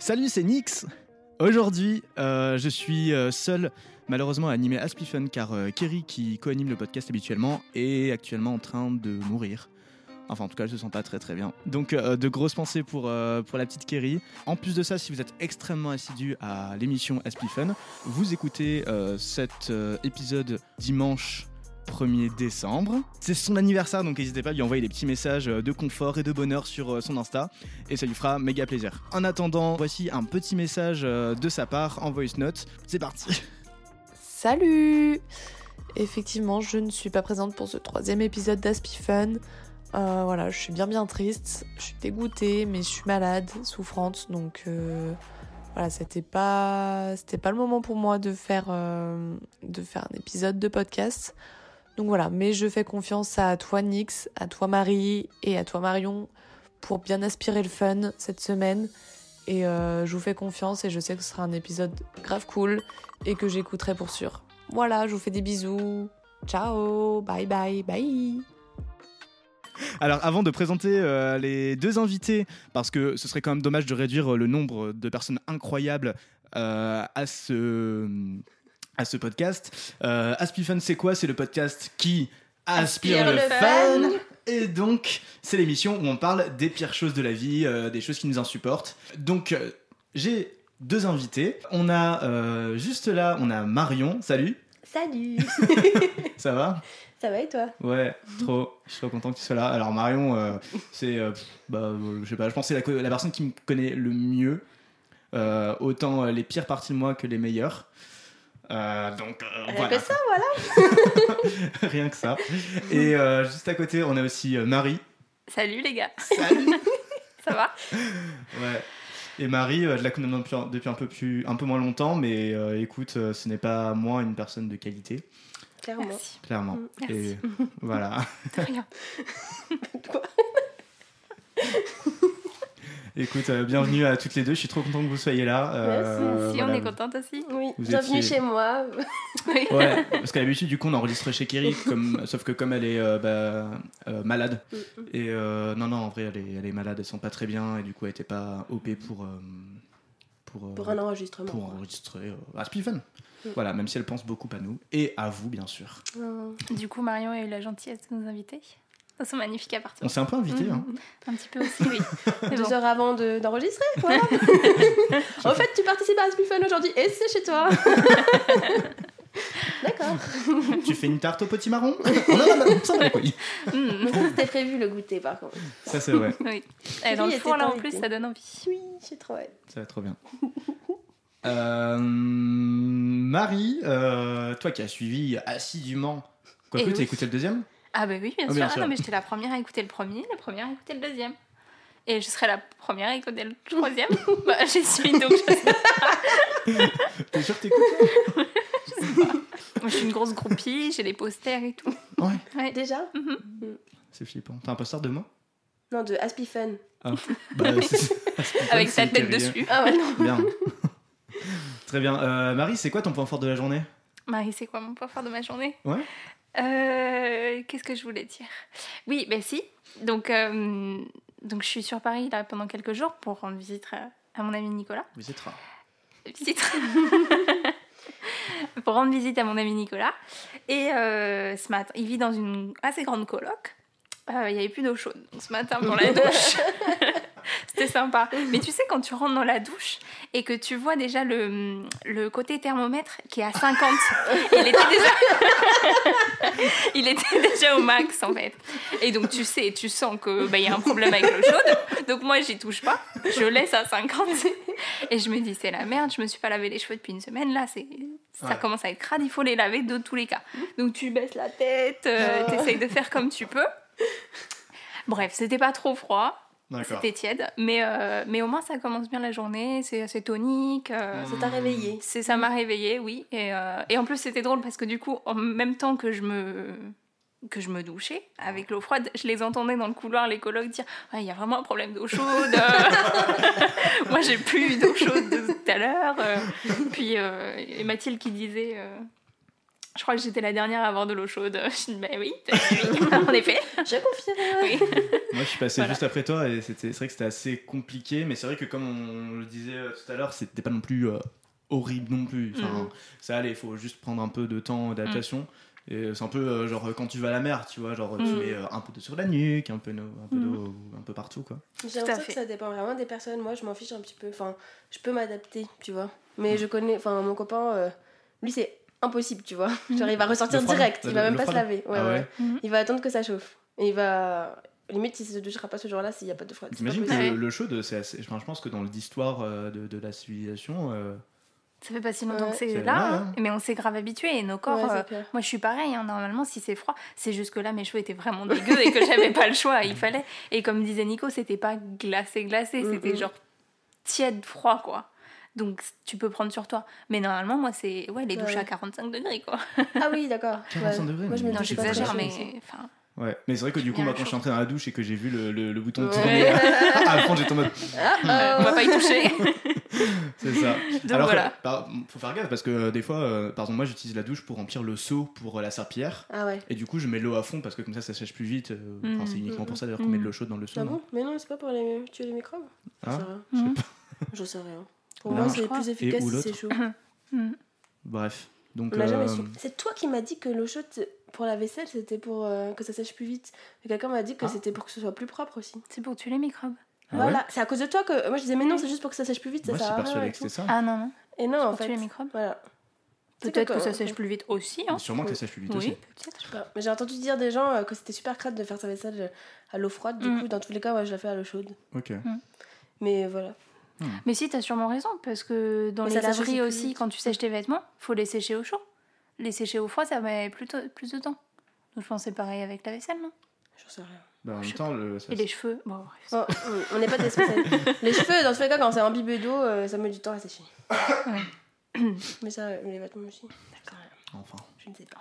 Salut, c'est Nix. Aujourd'hui, euh, je suis euh, seul, malheureusement, à animer Aspifun car euh, Kerry, qui co-anime le podcast habituellement, est actuellement en train de mourir. Enfin, en tout cas, je se sens pas très très bien. Donc, de grosses pensées pour, la petite Kerry. En plus de ça, si vous êtes extrêmement assidu à l'émission Aspifun, vous écoutez cet épisode dimanche 1er décembre. C'est son anniversaire, donc n'hésitez pas à lui envoyer des petits messages euh, de confort et de bonheur sur euh, son Insta, et ça lui fera méga plaisir. En attendant, voici un petit message euh, de sa part en voice note. C'est parti. Salut Effectivement, je ne suis pas présente pour ce troisième épisode d'Aspifun. Euh, voilà, je suis bien bien triste, je suis dégoûtée, mais je suis malade, souffrante, donc voilà, c'était pas c'était pas le moment pour moi de faire de faire un épisode de podcast. Donc voilà, mais je fais confiance à toi Nix, à toi Marie et à toi Marion pour bien aspirer le fun cette semaine. Et euh, je vous fais confiance et je sais que ce sera un épisode grave cool et que j'écouterai pour sûr. Voilà, je vous fais des bisous. Ciao, bye bye, bye. Alors, avant de présenter euh, les deux invités, parce que ce serait quand même dommage de réduire euh, le nombre de personnes incroyables à ce à ce podcast. Euh, Aspifun, c'est quoi? C'est le podcast qui aspire, Aspire le, fun. fun. Et donc, c'est l'émission où on parle des pires choses de la vie, euh, des choses qui nous insupportent. Donc, euh, j'ai deux invités. On a euh, juste là, on a Marion. Salut, Salut ça va? Ça va et toi? Ouais, trop. Je suis trop content que tu sois là. Alors Marion, euh, c'est, euh, bah, je sais pas, je pense que c'est la, personne qui me connaît le mieux. Euh, autant les pires parties de moi que les meilleures. Euh, donc euh, Rien voilà. que ça, voilà Rien que ça. Et euh, juste à côté, on a aussi euh, Marie. Salut les gars, Salut. ça va? Ouais. Et Marie, euh, je la connais depuis, un- depuis un peu plus, un peu moins longtemps, mais euh, écoute, euh, ce n'est pas moi une personne de qualité, Clairement. Merci. clairement. Mm, Merci. Et voilà. De rien. Quoi Écoute, euh, bienvenue à toutes les deux. Je suis trop content que vous soyez là. Euh, si on est contente aussi. Oui, Vous bienvenue étiez- chez moi. Oui. Ouais, parce qu'à l'habitude, du coup, on enregistre chez Kerry, comme, sauf que comme elle est euh, bah, euh, malade, Mm, mm. et euh, non, non, en vrai, elle est, elle est malade, elle sent pas très bien, et du coup, elle était pas OP pour, euh, pour, euh, Pour un enregistrement. pour quoi. enregistrer euh, à Spiffen. Mm. Voilà, même si elle pense beaucoup à nous, et à vous, bien sûr. Du coup, Marion a eu la gentillesse de nous inviter dans son magnifique On appartement. s'est un peu invité, hein. Un petit peu aussi, oui. Deux bon. heures avant de- d'enregistrer, voilà. en fait, tu participes à Aspifun aujourd'hui et c'est chez toi. D'accord. tu fais une tarte au potimarron Oh non, non, non, ça va les couilles. C'était prévu le goûter par contre. Ça, c'est vrai, oui. Et dans le four, là, en plus, ça donne envie. Oui, j'ai trop hâte. ça va trop bien. Euh, Marie, euh, toi qui as suivi assidûment. Quoique, t'as oui. écouté le deuxième Ah bah oui, bien Oh, sûr. bien Ah non, mais j'étais la première à écouter le premier, la première à écouter le deuxième. Et je serai la première à écouter le troisième. bah, j'y suis, donc je sais T'es sûr que t'écoutes Moi, je suis une grosse groupie, j'ai les posters et tout. Ouais, Ouais. Déjà? C'est flippant. T'as un poster de moi? Non, de Aspifun. Bah, c'est- Avec c'est sa tête terrible. dessus. Ah ouais, non. Bien. Très bien. Euh, Marie, c'est quoi ton point fort de la journée? Marie, c'est quoi mon point fort de ma journée? Ouais. Euh, Qu'est-ce que je voulais dire? Oui, ben si. Donc, euh, donc je suis sur Paris là pendant quelques jours pour rendre visite à, à mon ami Nicolas. Visite. Visite. pour rendre visite à mon ami Nicolas. Et euh, ce matin, il vit dans une assez grande coloc. Euh, il n'y avait plus d'eau chaude. Donc ce matin, dans la douche, c'était sympa. Mais tu sais, quand tu rentres dans la douche et que tu vois déjà le, le côté thermomètre qui est à 50, il était déjà, il était déjà au max en fait. Et donc tu sais, tu sens que bah, y a un problème avec l'eau chaude. Donc moi, j'y touche pas. Je laisse à 50. Et je me dis, c'est la merde, je me suis pas lavé les cheveux depuis une semaine. Là, c'est ça Ouais. commence à être crade, il faut les laver de tous les cas. Donc tu baisses la tête, euh, Oh. t'essayes de faire comme tu peux. Bref, c'était pas trop froid. C'était tiède, mais, euh, mais au moins ça commence bien la journée, c'est assez tonique. euh, Ça t'a réveillé. c'est ça m'a réveillée, oui. Et, euh, et en plus, c'était drôle parce que du coup, en même temps que je me que je me douchais avec l'eau froide, je les entendais dans le couloir, les colocs dire Ah, il y a vraiment un problème d'eau chaude. Moi, j'ai plus eu d'eau chaude de tout à l'heure. Puis, euh, et Mathilde qui disait euh, Je crois que j'étais la dernière à avoir de l'eau chaude. Bah oui, oui, en effet. Je confirme. Oui. Moi, je suis passé Voilà. juste après toi et c'était, c'est vrai que c'était assez compliqué, mais c'est vrai que comme on le disait euh, tout à l'heure, c'était pas non plus euh, horrible non plus. Enfin, Mhm. ça allait, il faut juste prendre un peu de temps d'adaptation. Et c'est un peu euh, genre quand tu vas à la mer, tu vois, genre tu Mhm. mets euh, un peu d'eau sur la nuque, un peu d'eau, un peu, Mhm. d'eau un peu partout, quoi. J'ai l'impression que ça dépend vraiment des personnes. Moi, je m'en fiche un petit peu. Enfin, je peux m'adapter, tu vois. Mais je connais, enfin, mon copain, euh, lui, c'est impossible, tu vois. Genre, il va ressortir direct. Il va même pas se laver. Ouais, Ah ouais. ouais Mhm. Il va attendre que ça chauffe. Et il va. Limite, il se douchera pas ce jour-là s'il n'y a pas de froid. T'imagines que. Ouais. le, le chaud, c'est assez... enfin, je pense que dans l'histoire euh, de, de la civilisation, euh, Ça fait pas si longtemps Ouais. que c'est là, ouais, hein. mais on s'est grave habitué et nos corps. Euh, moi, je suis pareil. hein, Normalement, si c'est froid, c'est juste que là, mes cheveux étaient vraiment dégueux et que j'avais pas le choix. Il fallait. Et comme disait Nico, c'était pas glacé, glacé. Mhm. C'était genre tiède, froid, quoi. Donc, tu peux prendre sur toi. Mais normalement, moi, c'est ouais, les douches Ouais. à 45 degrés, quoi. Ah oui, d'accord. 45 Ouais. degrés, Moi, je me Non, j'exagère, mais. Enfin, ouais. Mais c'est vrai que du coup, moi, quand je suis chaud. entré dans la douche et que j'ai vu le, le- le bouton Ouais. tourner à fond, j'étais en mode, Ah, on va pas y toucher. c'est ça. Donc Alors, voilà. que, faut faire gaffe parce que euh, des fois, euh, par exemple, moi, j'utilise la douche pour remplir le seau pour euh, la serpillière. Ah ouais. Et du coup, je mets l'eau à fond parce que comme ça, ça sèche plus vite. euh, Enfin, Mhm. c'est uniquement pour ça d'ailleurs qu'on Mhm. met de l'eau chaude dans le seau. Ah non bon? Mais non, c'est pas pour les... tuer les microbes? Ah, J'en sais? rien. je sais pas. J'en sais rien. Pour moi, je c'est plus efficace si c'est chaud. Mhm. Bref. Donc, euh. C'est toi qui m'as dit que l'eau chaude pour la vaisselle, c'était pour euh, que ça sèche plus vite. Mais quelqu'un m'a dit que Ah. c'était pour que ce soit plus propre aussi. C'est pour tuer les microbes. ah ouais voilà, c'est à cause de toi que moi je disais mais non, c'est juste pour que ça sèche plus vite, ça Moi, je sert suis à rien. persuadé et que tout. c'était ça. Ah non, non. Et non, en Pour fait. tuer les microbes. Voilà. Peut-être que que- ça sèche plus vite aussi. Hein. Sûrement que ça sèche plus vite Oui, aussi. peut-être. Je sais pas. Mais j'ai entendu dire des gens euh, que c'était super crade de faire sa vaisselle à l'eau froide. Du Mm. coup, dans tous les cas, moi je la fais à l'eau chaude. Ok. Mais voilà. Mais si, t'as sûrement raison, parce que dans Mais les laveries aussi, vite. quand tu sèches tes vêtements, faut les sécher au chaud. Les sécher au froid, ça met plus, tôt- plus de temps. Donc je pense que c'est pareil avec la vaisselle, non? J'en sais rien. Bah, en Je même sais temps, le, ça- Et les cheveux, bon, bref. Bon, on- n'est pas des spécialistes. les cheveux, dans tous les cas, quand c'est imbibé d'eau, euh, ça met du temps à sécher. Mais ça, euh, les vêtements aussi. D'accord. enfin. Je ne sais pas.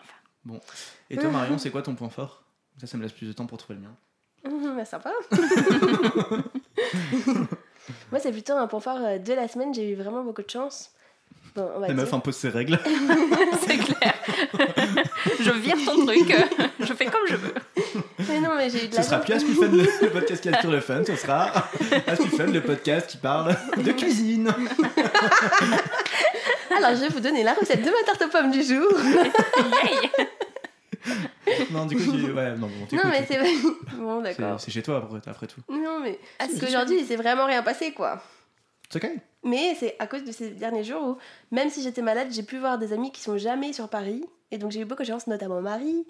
Et toi, Marion, c'est quoi ton point fort? Ça, ça me laisse plus de temps pour trouver le mien. Mmh, bah, sympa. Moi, c'est plutôt un point fort euh, de la semaine. J'ai eu vraiment beaucoup de chance. Bon, on va La dire. meuf impose ses règles. c'est clair. je vire ton truc, je fais comme je veux. Mais non, mais j'ai eu de Ce la sera chance. plus Aspie Fun, le, le podcast qui assure le fun, ce sera Aspie Fun, le podcast qui parle de cuisine. Alors, je vais vous donner la recette de ma tarte aux pommes du jour. Non, du coup, tu... ouais, non, bon, non, mais c'est bon, d'accord. c'est chez toi après, après tout. Non, mais parce qu'aujourd'hui, il s'est vraiment rien passé, quoi. C'est ok. Mais c'est à cause de ces derniers jours où, même si j'étais malade, j'ai pu voir des amis qui sont jamais sur Paris. Et donc j'ai eu beaucoup de chance, notamment Marie.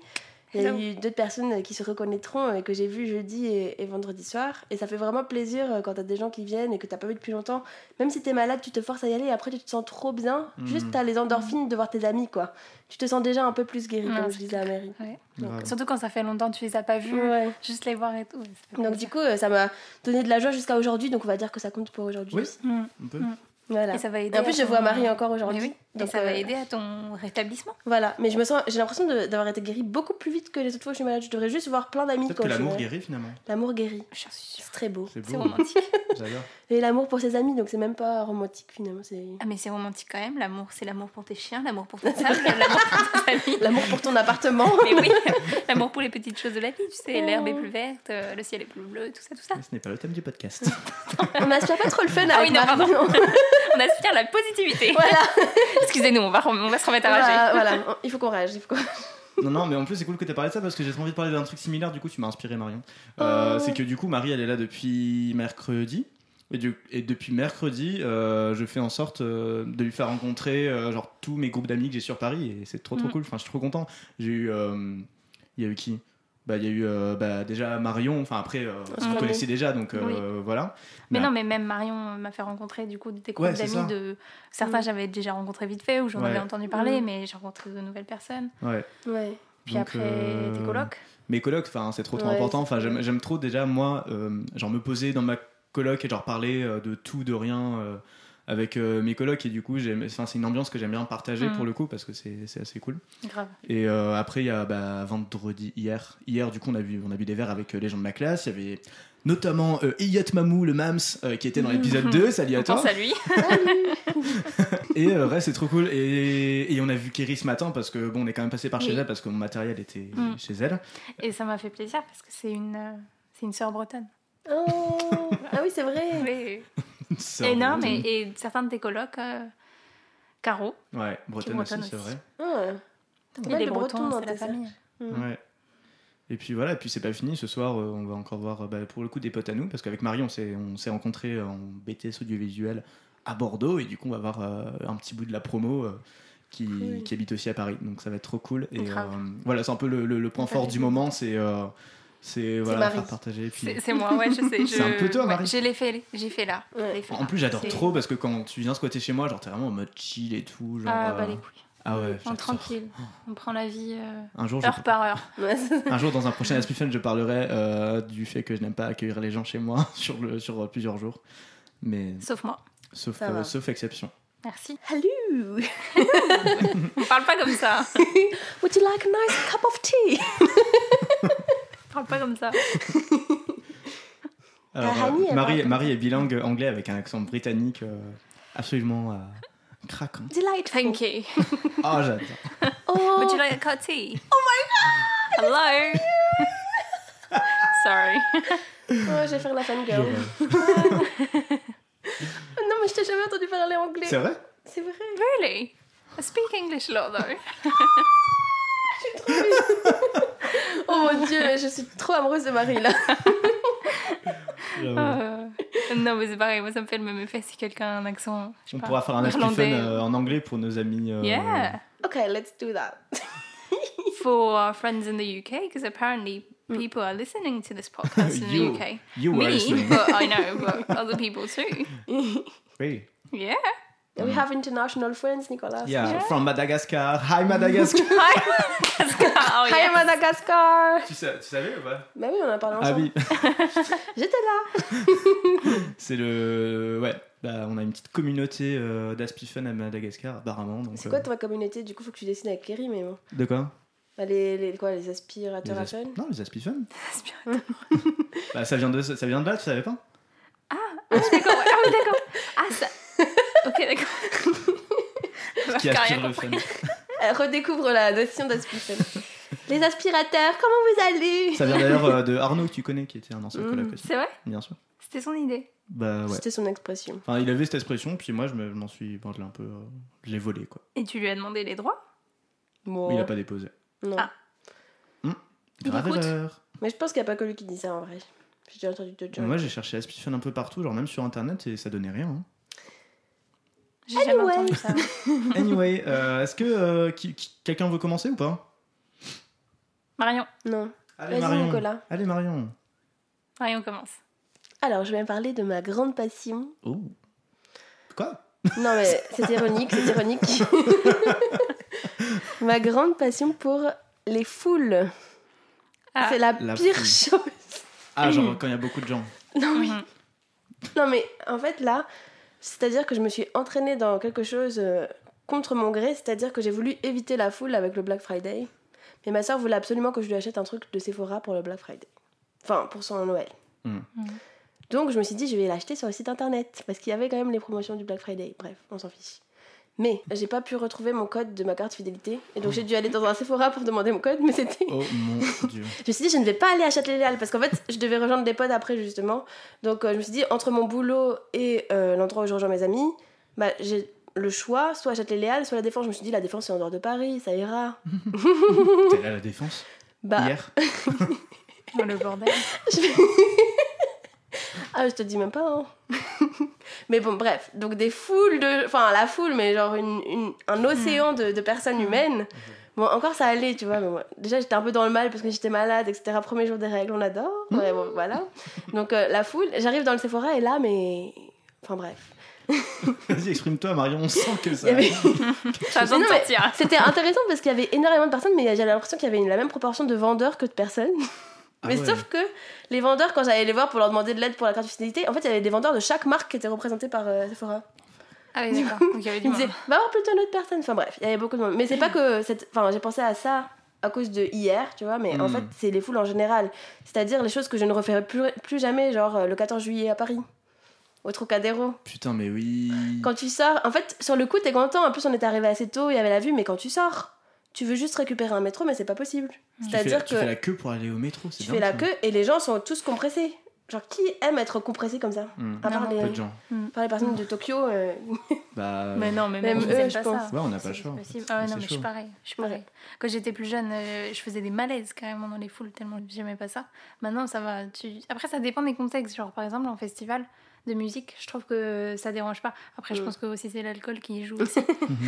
Il y a Hello. eu d'autres personnes qui se reconnaîtront et que j'ai vu jeudi et, et vendredi soir. Et ça fait vraiment plaisir euh, quand t'as des gens qui viennent et que t'as pas vu depuis longtemps. Même si t'es malade, tu te forces à y aller et après tu te sens trop bien. Mhm. Juste t'as les endorphines de voir tes amis, quoi. Tu te sens déjà un peu plus guéri, comme je disais à Mary. Grave. Surtout quand ça fait longtemps que tu les as pas vus, Ouais. juste les voir et tout. Donc plaisir. du coup, euh, ça m'a donné de la joie jusqu'à aujourd'hui. Donc on va dire que ça compte pour aujourd'hui Oui. aussi. Mm. Voilà. Et ça va aider. Et en plus, je vois Marie encore aujourd'hui. oui. Et Donc, ça va euh, aider à ton rétablissement. Voilà, mais je me sens, j'ai l'impression d'avoir été guérie beaucoup plus vite que les autres fois où je suis malade. Je devrais juste voir plein d'amis Peut-être quand que l'amour guérit finalement. L'amour guérit, Je suis sûre. c'est très beau. C'est romantique. Et l'amour pour ses amis, donc c'est même pas romantique finalement. C'est Ah mais c'est romantique quand même, l'amour c'est l'amour pour tes chiens, l'amour pour ta table, l'amour pour tes amis. l'amour pour ton appartement. Mais oui, l'amour pour les petites choses de la vie, tu sais, Oh. l'herbe est plus verte, euh, le ciel est plus bleu, tout ça, tout ça. Mais ce n'est pas le thème du podcast. On n'aspire pas trop le fun Ah avec oui, non, Marie. On aspire la positivité. voilà, Excusez-nous, on va, on va se remettre à rager. voilà, voilà, il faut qu'on rage. Il faut qu'on- non, non, mais en plus, c'est cool que tu parlé de ça parce que j'ai trop envie de parler d'un truc similaire. Du coup, tu m'as inspiré, Marion. Euh, Oh. C'est que du coup, Marie, elle est là depuis mercredi. Et, du- et depuis mercredi, euh, je fais en sorte euh, de lui faire rencontrer genre tous mes groupes d'amis que j'ai sur Paris et c'est trop trop Mm. cool. Enfin, je suis trop content. J'ai eu, il y a eu qui? Bah, il y a eu euh, bah, déjà Marion. Enfin après, euh, se vous connaît. connaissez déjà, donc euh, voilà. Mais Mais non, mais même Marion m'a fait rencontrer du coup des groupes Ouais, d'amis de certains Mm. j'avais déjà rencontré vite fait ou j'en Ouais. avais entendu parler, Mm. mais j'ai rencontré de nouvelles personnes. Ouais. Ouais. Puis Donc, après euh, tes colocs. mes colocs, enfin c'est trop trop Ouais, important. Enfin j'aime cool. j'aime trop déjà moi, euh, genre me poser dans ma coloc et genre parler euh, de tout de rien euh, avec euh, mes colocs et du coup j'aime, enfin c'est une ambiance que j'aime bien partager Mm. pour le coup parce que c'est c'est assez cool. Grave. Et euh, après il y a bah, vendredi hier, hier du coup on a vu on a bu des verres avec euh, les gens de ma classe. Il y avait notamment euh, Elliot Mamou, le Mams, euh, qui était dans l'épisode 2. Salut à On toi. pense à lui. Et euh, ouais, c'est trop cool. Et, et on a vu Kerry ce matin parce que bon, on est quand même passé par chez elle parce que mon matériel était Mm. chez elle. Et ça m'a fait plaisir parce que c'est une, euh, c'est une sœur bretonne. Oh. Ah oui, c'est vrai. Oui. Ça, Et non, bretonne. mais et certains de tes colocs, euh, Caro, Ouais, bretonne aussi, c'est vrai. Ah. et mal les de Bretons dans sœurs. famille. Mm. Ouais. Et puis voilà, et puis c'est pas fini. Ce soir, euh, on va encore voir bah, pour le coup des potes à nous parce qu'avec Marie, on s'est on s'est rencontrés en BTS audiovisuel à Bordeaux et du coup, on va voir euh, un petit bout de la promo. euh, qui, Cool. qui habite aussi à Paris, donc ça va être trop cool. Et euh, voilà, c'est un peu le, le- le point fort du moment, c'est euh, c'est voilà faire partager. Puis... C'est moi, ouais, je sais. je- C'est un peu toi, ouais, Marie. Je l'ai fait, j'ai fait là. je Ouais. En plus, j'adore trop parce que quand tu viens squatter chez moi, genre t'es vraiment en mode chill et tout. Genre, Ah, bah euh, les couilles. ah ouais, On tranquille. On prend la vie euh, Un jour, je- heure par heure. Ouais, un jour, dans un prochain Aspifun, je parlerai euh, du fait que je n'aime pas accueillir les gens chez moi sur, le, sur plusieurs jours. Mais Sauf moi. sauf, euh, sauf exception. Merci. Hello. On parle pas comme ça. Would you like a nice cup of tea? Parle pas comme ça. Alors, Ah, Hani, euh, Marie, est bilingue anglais avec un accent britannique euh, absolument euh, craquant. Delightful. Thank you. Oh, j'adore. Oh. Would you like a cup of tea? Oh my god! Hello! Sorry. Oh, je vais faire la fangirl. J'aurais- Non, mais je t'ai jamais entendu parler anglais. C'est vrai? C'est vrai. Really? I speak English a lot though. Oh mon dieu, je suis trop amoureuse de Marie là. Euh, non, mais c'est pareil, moi ça me fait le même effet si quelqu'un a un accent. je sais On pas, pourra faire un irlandais. euh, en anglais pour nos amis. euh, Yeah! Ok, let's do that. For our friends in the UK, because apparently people are listening to this podcast in You. the UK. You were Me, listening. but I know, but other people too. Oui. Yeah. We have international friends, Nicolas. Yeah, from Madagascar. Hi Madagascar. Hi, Madagascar. Oh, Hi yes. Madagascar tu, sais- tu savais ou pas? Bah oui, on en a parlé Ah ensemble. oui. J'étais là. C'est le. Ouais, bah, on a une petite communauté euh, d'Aspifun à Madagascar, apparemment. C'est euh, quoi ta communauté? Du coup, faut que tu dessines avec Kerry, mais bon. De quoi? Bah, les, les, quoi, les aspirateurs Les à fun? Non, les Aspifun. Aspirateur. Bah, ça, vient de, ça vient de là, tu savais pas? Ah, d'accord. ouais. Ah d'accord. Ah, ça. Ok, d'accord. Qui le fun. Elle redécouvre la notion d'aspirateur. les aspirateurs, comment vous allez? Ça vient d'ailleurs euh, de Arnaud, que tu connais, qui était un ancien Mm. coloc aussi. C'est vrai? Bien sûr. C'était son idée. Bah ouais. C'était son expression. Enfin, il avait cette expression, puis moi, je me- je m'en suis. Bon, je l'ai un peu. euh, je l'ai volé, quoi. Et tu lui as demandé les droits? Bon. Il a pas déposé. Non. Ah. Il Grave écoute. erreur. Mais je pense qu'il n'y a pas que lui qui dit ça en vrai. J'ai déjà entendu d'autres gens. Moi, j'ai cherché Aspifun un peu partout, genre même sur internet, et ça donnait rien. hein. J'ai jamais Anyway. entendu ça. Anyway, euh, est-ce que euh, qui- qui- quelqu'un veut commencer ou pas? Marion, Non. Allez, Marion. Nicolas. Allez, Marion. Marion commence. Alors, je vais parler de ma grande passion. Oh. Quoi? Non, mais c'est ironique, c'est ironique. ma grande passion pour les foules. Ah. c'est la, La pire foule. chose. Ah, genre quand il y a beaucoup de gens. Non, oui. Mhm. Non, mais en fait, là, c'est-à-dire que je me suis entraînée dans quelque chose euh, contre mon gré, c'est-à-dire que j'ai voulu éviter la foule avec le Black Friday. Mais ma soeur voulait absolument que je lui achète un truc de Sephora pour le Black Friday. Enfin, pour son Noël. Mhm. Donc, je me suis dit, je vais l'acheter sur le site internet. Parce qu'il y avait quand même les promotions du Black Friday. Bref, on s'en fiche. Mais j'ai pas pu retrouver mon code de ma carte fidélité. Et donc, j'ai dû aller dans un Sephora pour demander mon code. Mais c'était. Oh mon dieu. Je me suis dit, je ne vais pas aller à Châtelet-Léal parce qu'en fait, je devais rejoindre des potes après, justement. Donc, euh, je me suis dit, entre mon boulot et euh, l'endroit où je rejoins mes amis, bah, j'ai le choix, soit à Châtelet-Léal, soit à la Défense. Je me suis dit, la Défense, c'est en dehors de Paris, ça ira. T'es allé à la défense Bah, hier Oh, le bordel. Ah, je te dis même pas, hein. mais bon, bref. Donc, des foules de. Enfin, la foule, mais genre une, une- un océan de, de personnes humaines. Bon, encore ça allait, tu vois. Mais moi, déjà, j'étais un peu dans le mal parce que j'étais malade, etc. Premier jour des règles, on adore. Ouais, bon, voilà. Donc, euh, la foule, j'arrive dans le Sephora et là, mais. Enfin, bref. Vas-y, exprime-toi, Marion, on sent que ça. avait-. C'était intéressant parce qu'il y avait énormément de personnes, mais j'avais l'impression qu'il y avait la même proportion de vendeurs que de personnes. Ah mais ouais. sauf que les vendeurs, quand j'allais les voir pour leur demander de l'aide pour la carte de fidélité, en fait, il y avait des vendeurs de chaque marque qui étaient représentés par euh, Sephora. Ah oui, d'accord. Donc il y avait du Ils disaient, va voir plutôt une autre personne. Enfin bref, il y avait beaucoup de monde. Mais c'est pas que. cette- Enfin, j'ai pensé à ça à cause de hier, tu vois, mais en Mm. fait, c'est les foules en général. C'est-à-dire les choses que je ne referai plus, plus jamais, genre euh, le 14 juillet à Paris, au Trocadéro. Putain, mais oui. Quand tu sors, en fait, sur le coup, t'es content. En plus, on était arrivé assez tôt, il y avait la vue, mais quand tu sors, tu veux juste récupérer un métro, mais c'est pas possible. Tu fais, C'est-à-dire tu que fais la queue pour aller au métro, c'est tu dingue, fais la ça. queue et les gens sont tous compressés. Genre, qui aime être compressé comme ça Hmm. À part Non, les, Peu de gens. à part les personnes de Tokyo. euh, Bah, Mais non, mais Même même, eux, je pas pense. ça. Ouais, on n'a pas le choix. Ah ouais, non, mais je suis pareil. Je suis pareil. Quand j'étais plus jeune, euh, je faisais des malaises carrément dans les foules tellement j'aimais pas ça. Maintenant, ça va. Tu... Après, ça dépend des contextes. Genre, par exemple, en festival de musique, je trouve que ça dérange pas. Après, je Mm. pense que aussi c'est l'alcool qui joue aussi.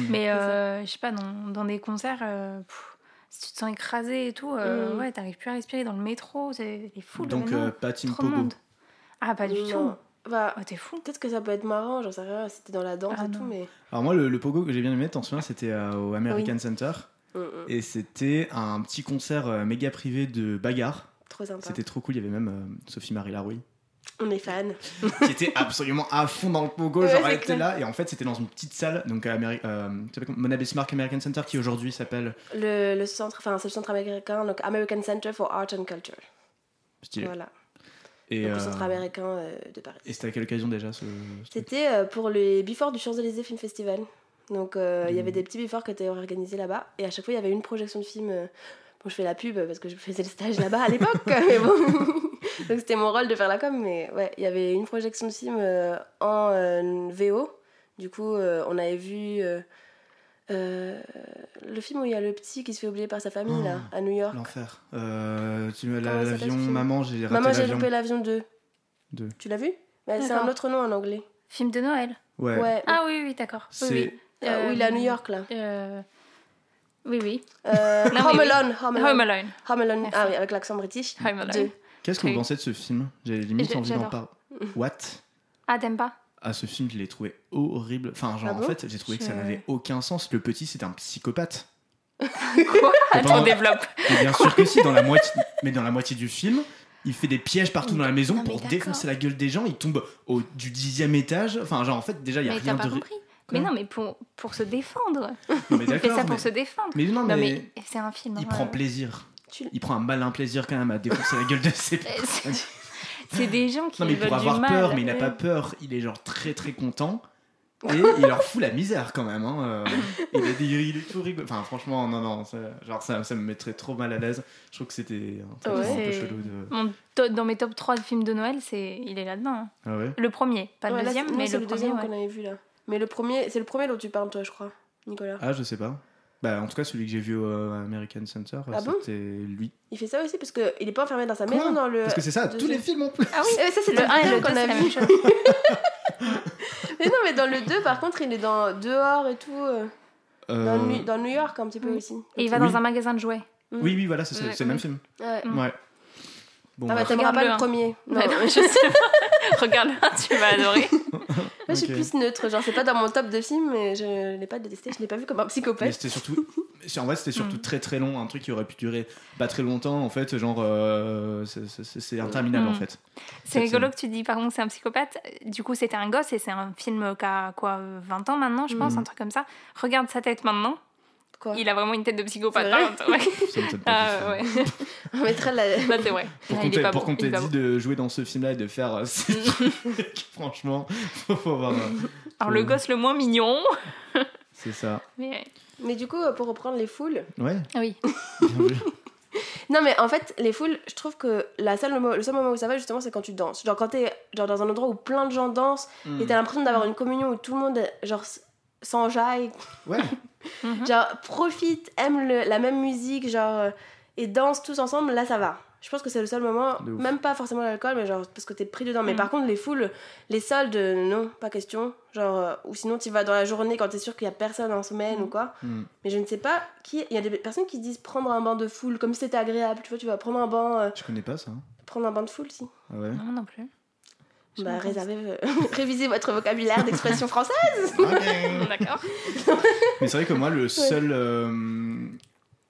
mais euh, je sais pas, dans, dans des concerts, euh, pff, si tu te sens écrasé et tout, euh, Mm. ouais, t'arrives plus à respirer dans le métro, c'est foules. Donc, euh, pas Team Pogo. monde. Ah, pas du non. tout. Bah, Oh, t'es fou. peut-être que ça peut être marrant, j'en sais rien, c'était dans la danse Ah, et non. tout, mais. Alors, moi, le, le Pogo que j'ai bien aimé, t'en souviens, c'était euh, au American Center. Et c'était un petit concert euh, méga privé de bagarre. Trop sympa. C'était trop cool. Il y avait même euh, Sophie-Marie Laroui On est fan. qui était absolument à fond dans le Pogo. Genre, elle était là. Et en fait, c'était dans une petite salle. Donc, à Ameri- euh, Mona Bismarck American Center qui aujourd'hui s'appelle. Le, le centre, enfin, c'est le centre américain, donc American Center for Art and Culture. Stylé. Voilà. Et, Donc, euh, le centre américain euh, de Paris. et c'était à quelle occasion déjà ce. C'était euh, pour les Before du Champs-Élysées Film Festival. Donc il y avait des petits Before qui étaient organisés là-bas. Et à chaque fois, il y avait une projection de film. Bon, je fais la pub parce que je faisais le stage là-bas à l'époque, mais bon. Donc c'était mon rôle de faire la com. Mais ouais, il y avait une projection de film euh, en euh, VO. Du coup, euh, on avait vu euh, euh, le film où il y a le petit qui se fait oublier par sa famille, Oh, là, à New York. L'enfer. Euh, l'avion, maman, j'ai raté Maman, j'ai l'avion. loupé l'avion 2. Deux. Tu l'as vu? Bah, C'est un autre nom en anglais. Film de Noël. Ouais. Ouais. Ah oui, oui, d'accord. Oui. Euh, où il est à New York, là. Euh, Oui, oui. Euh, Non, Home mais oui. Alone. Home Alone. Home Alone. Home Alone. Ah oui, avec l'accent british. Home Alone. Qu'est-ce que vous pensez de ce film J'ai limite envie d'en parler. What? Ah, t'aimes pas? Ah, ce film, je l'ai trouvé horrible. Enfin, genre, Ah en fait, j'ai trouvé que ça n'avait aucun sens. Le petit, c'était un psychopathe. Quoi? Attends, développe. Mais bien sûr que si, dans la moitié, mais dans la moitié du film, il fait des pièges partout dans la maison Non, pour défoncer la gueule des gens. Il tombe au, du dixième étage. Enfin, genre, en fait, déjà, il y a Mais rien pas de. compris. Mais non, mais pour, pour se défendre. Non, mais Il fait ça pour mais... se défendre. mais non, mais, mais c'est un film. il hein, prend plaisir. Tu- Il prend un malin plaisir quand même à défoncer la gueule de ses. C'est c'est des gens qui Non, mais pour avoir mal. peur, mais il n'a pas peur. Il est genre très très content. Et il leur fout la misère quand même. Hein. euh. Il, est, il est tout rigolo. Enfin, franchement, non, non. ça- genre, ça, ça me mettrait trop mal à l'aise. Je trouve que c'était un truc Ouais. un peu chelou. De... Mon to- dans mes top 3 de films de Noël, c'est il est là-dedans. hein. Ah ouais? Le premier, pas le Ouais, deuxième, mais c'est le, le premier. deuxième ouais. qu'on avait vu là. Mais le premier, c'est le premier dont tu parles toi, je crois, Nicolas. Ah, je sais pas. Bah, en tout cas, celui que j'ai vu au euh, American Center, Ah bon c'était lui. Il fait ça aussi parce que il est pas enfermé dans sa Quoi maison dans le. Parce que c'est ça, tous les films en plus. Ah oui, Eh, ça c'est le le 1 et le 2, qu'on a vu. Mais non, mais dans le 2, par contre, il est dans dehors et tout, euh, dans, Euh, New, dans New York un petit peu Oui. aussi. Et il va Oui. dans un magasin de jouets. Oui, oui, voilà, c'est le même film. Ouais. Mm. Ouais. Bon, Ah bah bah, t'aimeras pas le hein. premier. Non, Ouais, non, je sais pas. Regarde-le, tu vas adorer. Moi je suis plus neutre, genre c'est pas dans mon top de films, mais je l'ai pas détesté, je l'ai pas vu comme un Mais psychopathe. c'était surtout. En vrai, c'était surtout Mm. très très long. Un truc qui aurait pu durer pas très longtemps. En fait, genre. euh, c'est- interminable Mm. en fait. C'est rigolo que tu dis, par contre, c'est un psychopathe. Du coup, c'était un gosse et c'est un film qui a quoi, euh, 20 ans maintenant, je pense, Mhm. un truc comme ça. Regarde sa tête maintenant. Quoi Il a vraiment une tête de psychopathe. Par ouais. Ah, tout. ouais. On mettra la. Là, c'est vrai. Pour qu'on t'ait bon, dit bon. de jouer dans ce film-là et de faire euh, ces trucs, franchement, faut, faut avoir. euh, Alors, le gosse le moins mignon. C'est ça. Mais Mais du coup, euh, pour reprendre les foules. Ouais. ah oui. Non, mais en fait, les foules, je trouve que la seule, le seul moment où ça va, justement, c'est quand tu danses. Genre, quand t'es genre, dans un endroit où plein de gens dansent Mm. et t'as l'impression d'avoir une communion où tout le monde, genre, s'enjaille, Ouais. Mhm. genre, profite, aime le- la même musique, genre, euh, et danse tous ensemble, là, ça va. Je pense que c'est le seul moment, même pas forcément l'alcool, mais genre, parce que t'es pris dedans. Mais Mm. par contre, les foules, les soldes, non, pas question. Genre, euh, ou sinon, tu vas dans la journée quand t'es sûr qu'il y a personne en semaine Mm. ou quoi. Mm. Mais je ne sais pas qui. Il y a des personnes qui disent prendre un banc de foule, comme si c'était agréable. Tu vois, tu vas prendre un banc, euh, Je connais pas ça. prendre un banc de foule, si. Ah ouais. Non, non plus. Bah, réservez, euh, révisez votre vocabulaire d'expression française. D'accord. Mais c'est vrai que moi, le seul. euh,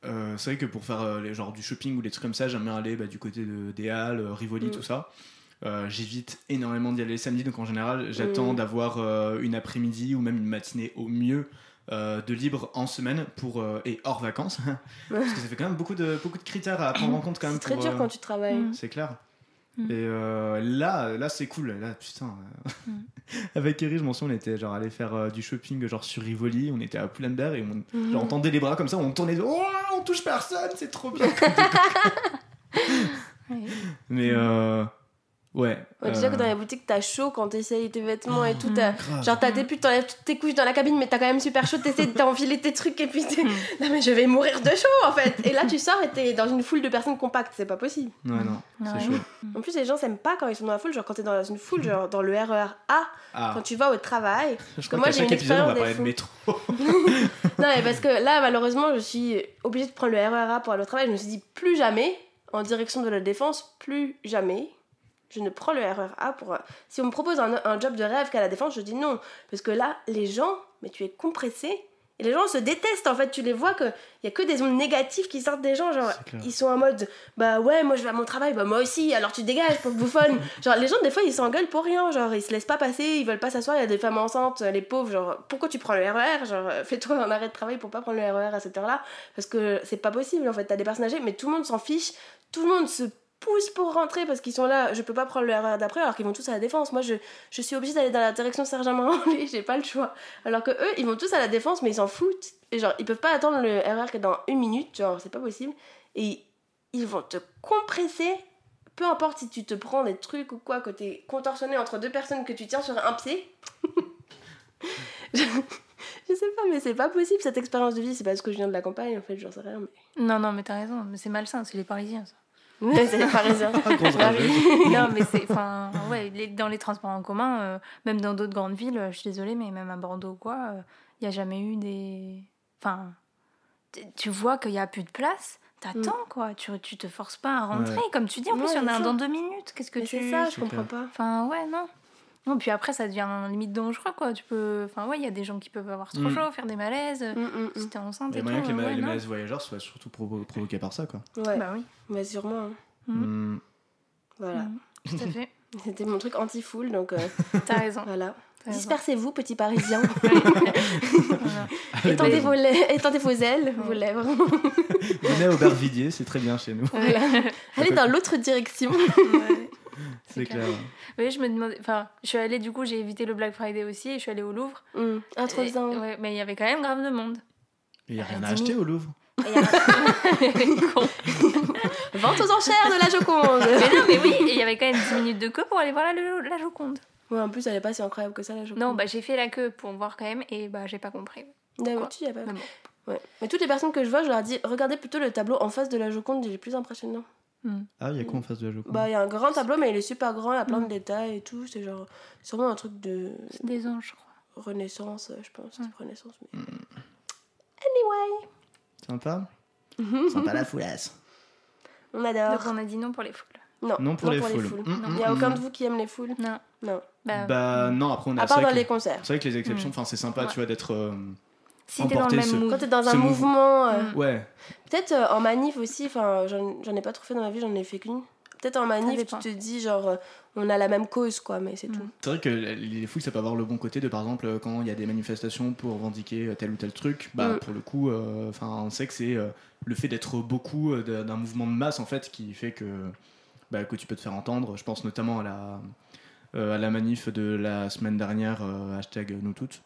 euh, c'est vrai que pour faire euh, les, genre du shopping ou des trucs comme ça, j'aime bien aller bah, du côté de, des Halles, Rivoli, Mm. tout ça. Euh, J'évite énormément d'y aller le samedi, donc en général, j'attends Mm. d'avoir euh, une après-midi ou même une matinée au mieux euh, de libre en semaine pour, euh, et hors vacances. Parce que ça fait quand même beaucoup de, beaucoup de critères à prendre en compte quand même. C'est très pour, dur euh, quand tu travailles. Mm. C'est clair. Mm. Et euh, là, là c'est cool. Là, putain. Mm. Avec Eri, je m'en souviens, on était genre allé faire euh, du shopping genre sur Rivoli. On était à Pull&Bear et on, genre, tendait les bras comme ça, on tournait. Oh, on touche personne, c'est trop bien. Mais euh, ouais. Ouais, déjà euh, que dans les boutiques, t'as chaud quand t'essayes tes vêtements et tout. t'as- grave. Genre, t'as tes pulls, t'enlèves toutes tes couches dans la cabine, mais t'as quand même super chaud, t'essaies de t'enfiler tes trucs et puis t'es. Non, mais je vais mourir de chaud en fait. Et là, tu sors et t'es dans une foule de personnes compactes, c'est pas possible. Ouais, non, Ouais. c'est chaud. En plus, les gens s'aiment pas quand ils sont dans la foule. Genre, quand t'es dans une foule, genre dans le RER A, Ah, quand tu vas au travail. je que crois moi, qu'à j'ai une épisode, on va expérience parler de des métro. Non, mais parce que là, malheureusement, je suis obligée de prendre le RER A pour aller au travail. Je me suis dit, plus jamais, en direction de la défense, plus jamais. Je ne prends le RER A pour. Si on me propose un, un job de rêve qu'à la défense, je dis non. Parce que là, les gens, mais tu es compressé. Et les gens se détestent en fait. Tu les vois qu'il y a que des ondes négatives qui sortent des gens. Genre, ils sont en mode bah ouais, moi je vais à mon travail, bah moi aussi, alors tu dégages, pauvre bouffonne. genre, les gens, des fois, ils s'engueulent pour rien. Genre, ils se laissent pas passer, ils veulent pas s'asseoir. Il y a des femmes enceintes, les pauvres. Genre, pourquoi tu prends le RER Genre, euh, fais-toi un arrêt de travail pour pas prendre le RER à cette heure-là. Parce que c'est pas possible en fait. T'as des personnes âgées, mais tout le monde s'en fiche. Tout le monde se pousse pour rentrer parce qu'ils sont là. Je peux pas prendre le RER d'après alors qu'ils vont tous à la défense. Moi, je, je suis obligée d'aller dans la direction Sergent-Marolles, j'ai pas le choix. Alors que eux, ils vont tous à la défense, mais ils s'en foutent. Et genre, ils peuvent pas attendre le RER que dans une minute, genre, c'est pas possible. Et ils vont te compresser. Peu importe si tu te prends des trucs ou quoi, que t'es contorsionné entre deux personnes, que tu tiens sur un pied. je, je sais pas, mais c'est pas possible cette expérience de vie. C'est parce que je viens de la campagne, en fait, j'en sais rien. Mais... Non, non, mais t'as raison, mais c'est malsain, c'est les Parisiens ça. C'est grosse Bah non, mais c'est. Enfin, ouais, les- dans les transports en commun, euh, même dans d'autres grandes villes, euh, je suis désolée, mais même à Bordeaux ou quoi, il n'y a jamais eu des. Enfin, tu vois qu'il n'y a plus de place, t'attends quoi, tu, tu te forces pas à rentrer. Ouais. Comme tu dis, en plus, Ouais, il y en a un dans deux minutes. Qu'est-ce que Mais tu. c'est ça, je comprends pas. Enfin, ouais, non. Non, puis après, ça devient limite dangereux, quoi. Tu peux. Enfin, ouais, il y a des gens qui peuvent avoir trop Mm. chaud, faire des malaises. Mm, mm, Si t'es enceinte Il y et a tout. moyen que les, ouais, les malaises voyageurs soient surtout provo- provoqués par ça, quoi. Ouais, Bah oui, bah sûrement. hein. Voilà. Tout à fait. C'était mon truc anti-foule, donc euh, T'as raison. voilà. Dispersez-vous, petits parisiens. Voilà. étendez, Allez, vos, étendez vos ailes, vos lèvres. Venez au Aubervilliers, c'est très bien chez nous. Voilà. Allez dans l'autre direction. Ouais. C'est clair. Oui, je me demandais. Enfin, je suis allée, du coup, j'ai évité le Black Friday aussi et je suis allée au Louvre. Mm. Ah, trop Et- bien. ouais, mais il y avait quand même grave de monde. Il n'y a rien Ah, à dis-moi. acheter au Louvre. Et il y a- Con. Vente aux enchères de la Joconde. mais non, mais oui, et il y avait quand même 10 minutes de queue pour aller voir la, la Joconde. ouais, en plus, elle est pas si incroyable que ça, la Joconde. Non, bah j'ai fait la queue pour voir quand même et bah j'ai pas compris. D'habitude, y a pas. Mais bon. Ouais. Mais toutes les personnes que je vois, je leur dis regardez plutôt le tableau en face de la Joconde, il est plus impressionnant. Ah, il y a quoi en face de la Joconde? Bah, il y a un grand tableau, mais il est super grand, il y a plein de détails et tout. C'est genre. C'est vraiment un truc de C'est des anges, je crois. renaissance, euh, je pense. Mm. Renaissance. Mais... Anyway. Sympa? Sympa la foulasse. On adore. Donc on a dit non pour les foules. Non, Non pour les foules. Il n'y a aucun de vous qui aime les foules? Non. Non. Bah, Bah non, après on a À part dans les concerts. C'est vrai que les exceptions, enfin c'est sympa, Ouais. tu vois, d'être. euh, si t'es dans le emporter même ce- mood. Quand t'es dans un mouvement, euh, Mm. Ouais, peut-être euh, en manif aussi, enfin j'en ai pas trop fait dans ma vie, j'en ai fait qu'une. Peut-être en manif, tu te dis genre euh, on a la même cause quoi, mais c'est Mm. tout. c'est vrai que les fouilles, ça peut avoir le bon côté de par exemple quand il y a des manifestations pour revendiquer tel ou tel truc, bah Mm. pour le coup, euh, enfin on sait que c'est euh, le fait d'être beaucoup euh, d'un mouvement de masse en fait qui fait que bah, que tu peux te faire entendre. Je pense notamment à la euh, à la manif de la semaine dernière euh, hashtag nous toutes.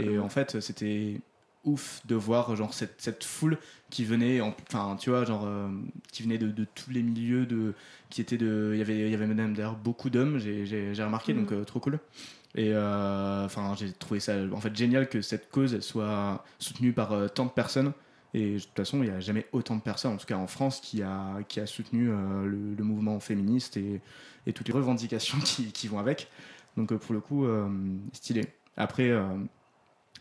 Et en fait, c'était ouf de voir genre cette, cette foule qui venait, en- enfin tu vois, genre euh, qui venait de, de tous les milieux, de qui était de, il y avait il y avait même d'ailleurs beaucoup d'hommes, j'ai- j'ai j'ai remarqué, Mhm. donc euh, trop cool. Et euh, enfin, j'ai trouvé ça en fait génial que cette cause elle soit soutenue par tant de personnes. Et de toute façon, il n'y a jamais autant de personnes, en tout cas en France, qui a, qui a soutenu le, le mouvement féministe et, et toutes les revendications qui, qui vont avec. Donc pour le coup, stylé. Après,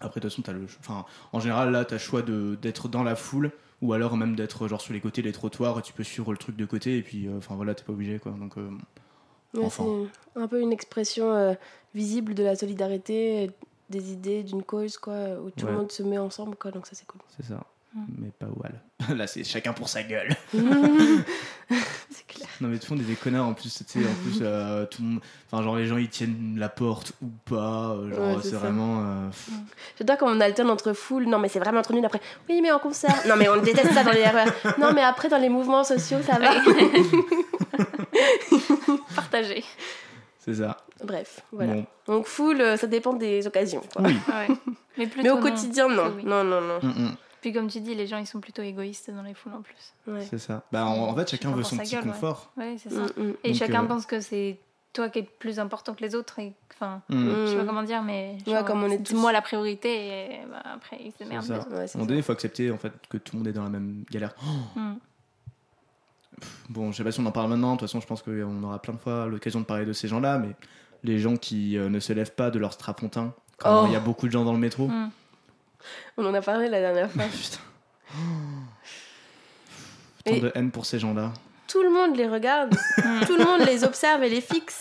après de toute façon, as le, enfin, en général, là, tu as le choix de- d'être dans la foule ou alors même d'être genre sur les côtés des trottoirs et tu peux suivre le truc de côté et puis, euh, enfin voilà, t'es pas obligé quoi. Donc, euh, Ouais, Enfin. C'est un peu une expression euh, visible de la solidarité, des idées, d'une cause quoi, où tout Ouais. le monde se met ensemble quoi, donc ça c'est cool. c'est ça. Mm. Mais pas Wall. Là, c'est chacun pour sa gueule. c'est clair. Non mais tout le monde est des connards en plus, tu sais, en plus euh, tout le monde, enfin genre les gens ils tiennent la porte ou pas, euh, genre Ouais, c'est vraiment. euh, pff, J'adore quand on alterne entre foule. Non, mais c'est vraiment trop nul après. Oui, mais en concert. Non, mais on déteste ça dans les RER. Non, mais après, dans les mouvements sociaux, ça va. Partagé. c'est ça. Bref, voilà. Bon, Donc, foule, euh, ça dépend des occasions. quoi. oui. Ouais. Mais, plutôt Mais au non. quotidien, non. Oui. Non, non, non. Mm, mm, Puis comme tu dis, les gens ils sont plutôt égoïstes dans les foules en plus. Ouais. c'est ça. Bah en, en fait chacun Chacun veut son petit gueule, confort. Ouais, c'est ça. Mm, mm. Et Donc, chacun euh, pense que c'est toi qui es plus important que les autres. Et, enfin, Mm. je sais pas Mm. comment dire, mais Ouais, genre, comme on est tous. dis-moi la priorité et bah, après ils se. Ouais, À un moment donné, il faut accepter en fait que tout le monde est dans la même galère. Mm. Bon, je sais pas si on en parle maintenant, de toute façon, je pense qu'on aura plein de fois l'occasion de parler de ces gens-là, mais les gens qui euh, ne se lèvent pas de leur strapontin quand Oh. il y a beaucoup de gens dans le métro. Mm. On en a parlé la dernière fois. Putain. Tant Et- de haine pour ces gens-là. Tout le monde les regarde. Tout le monde les observe et les fixe.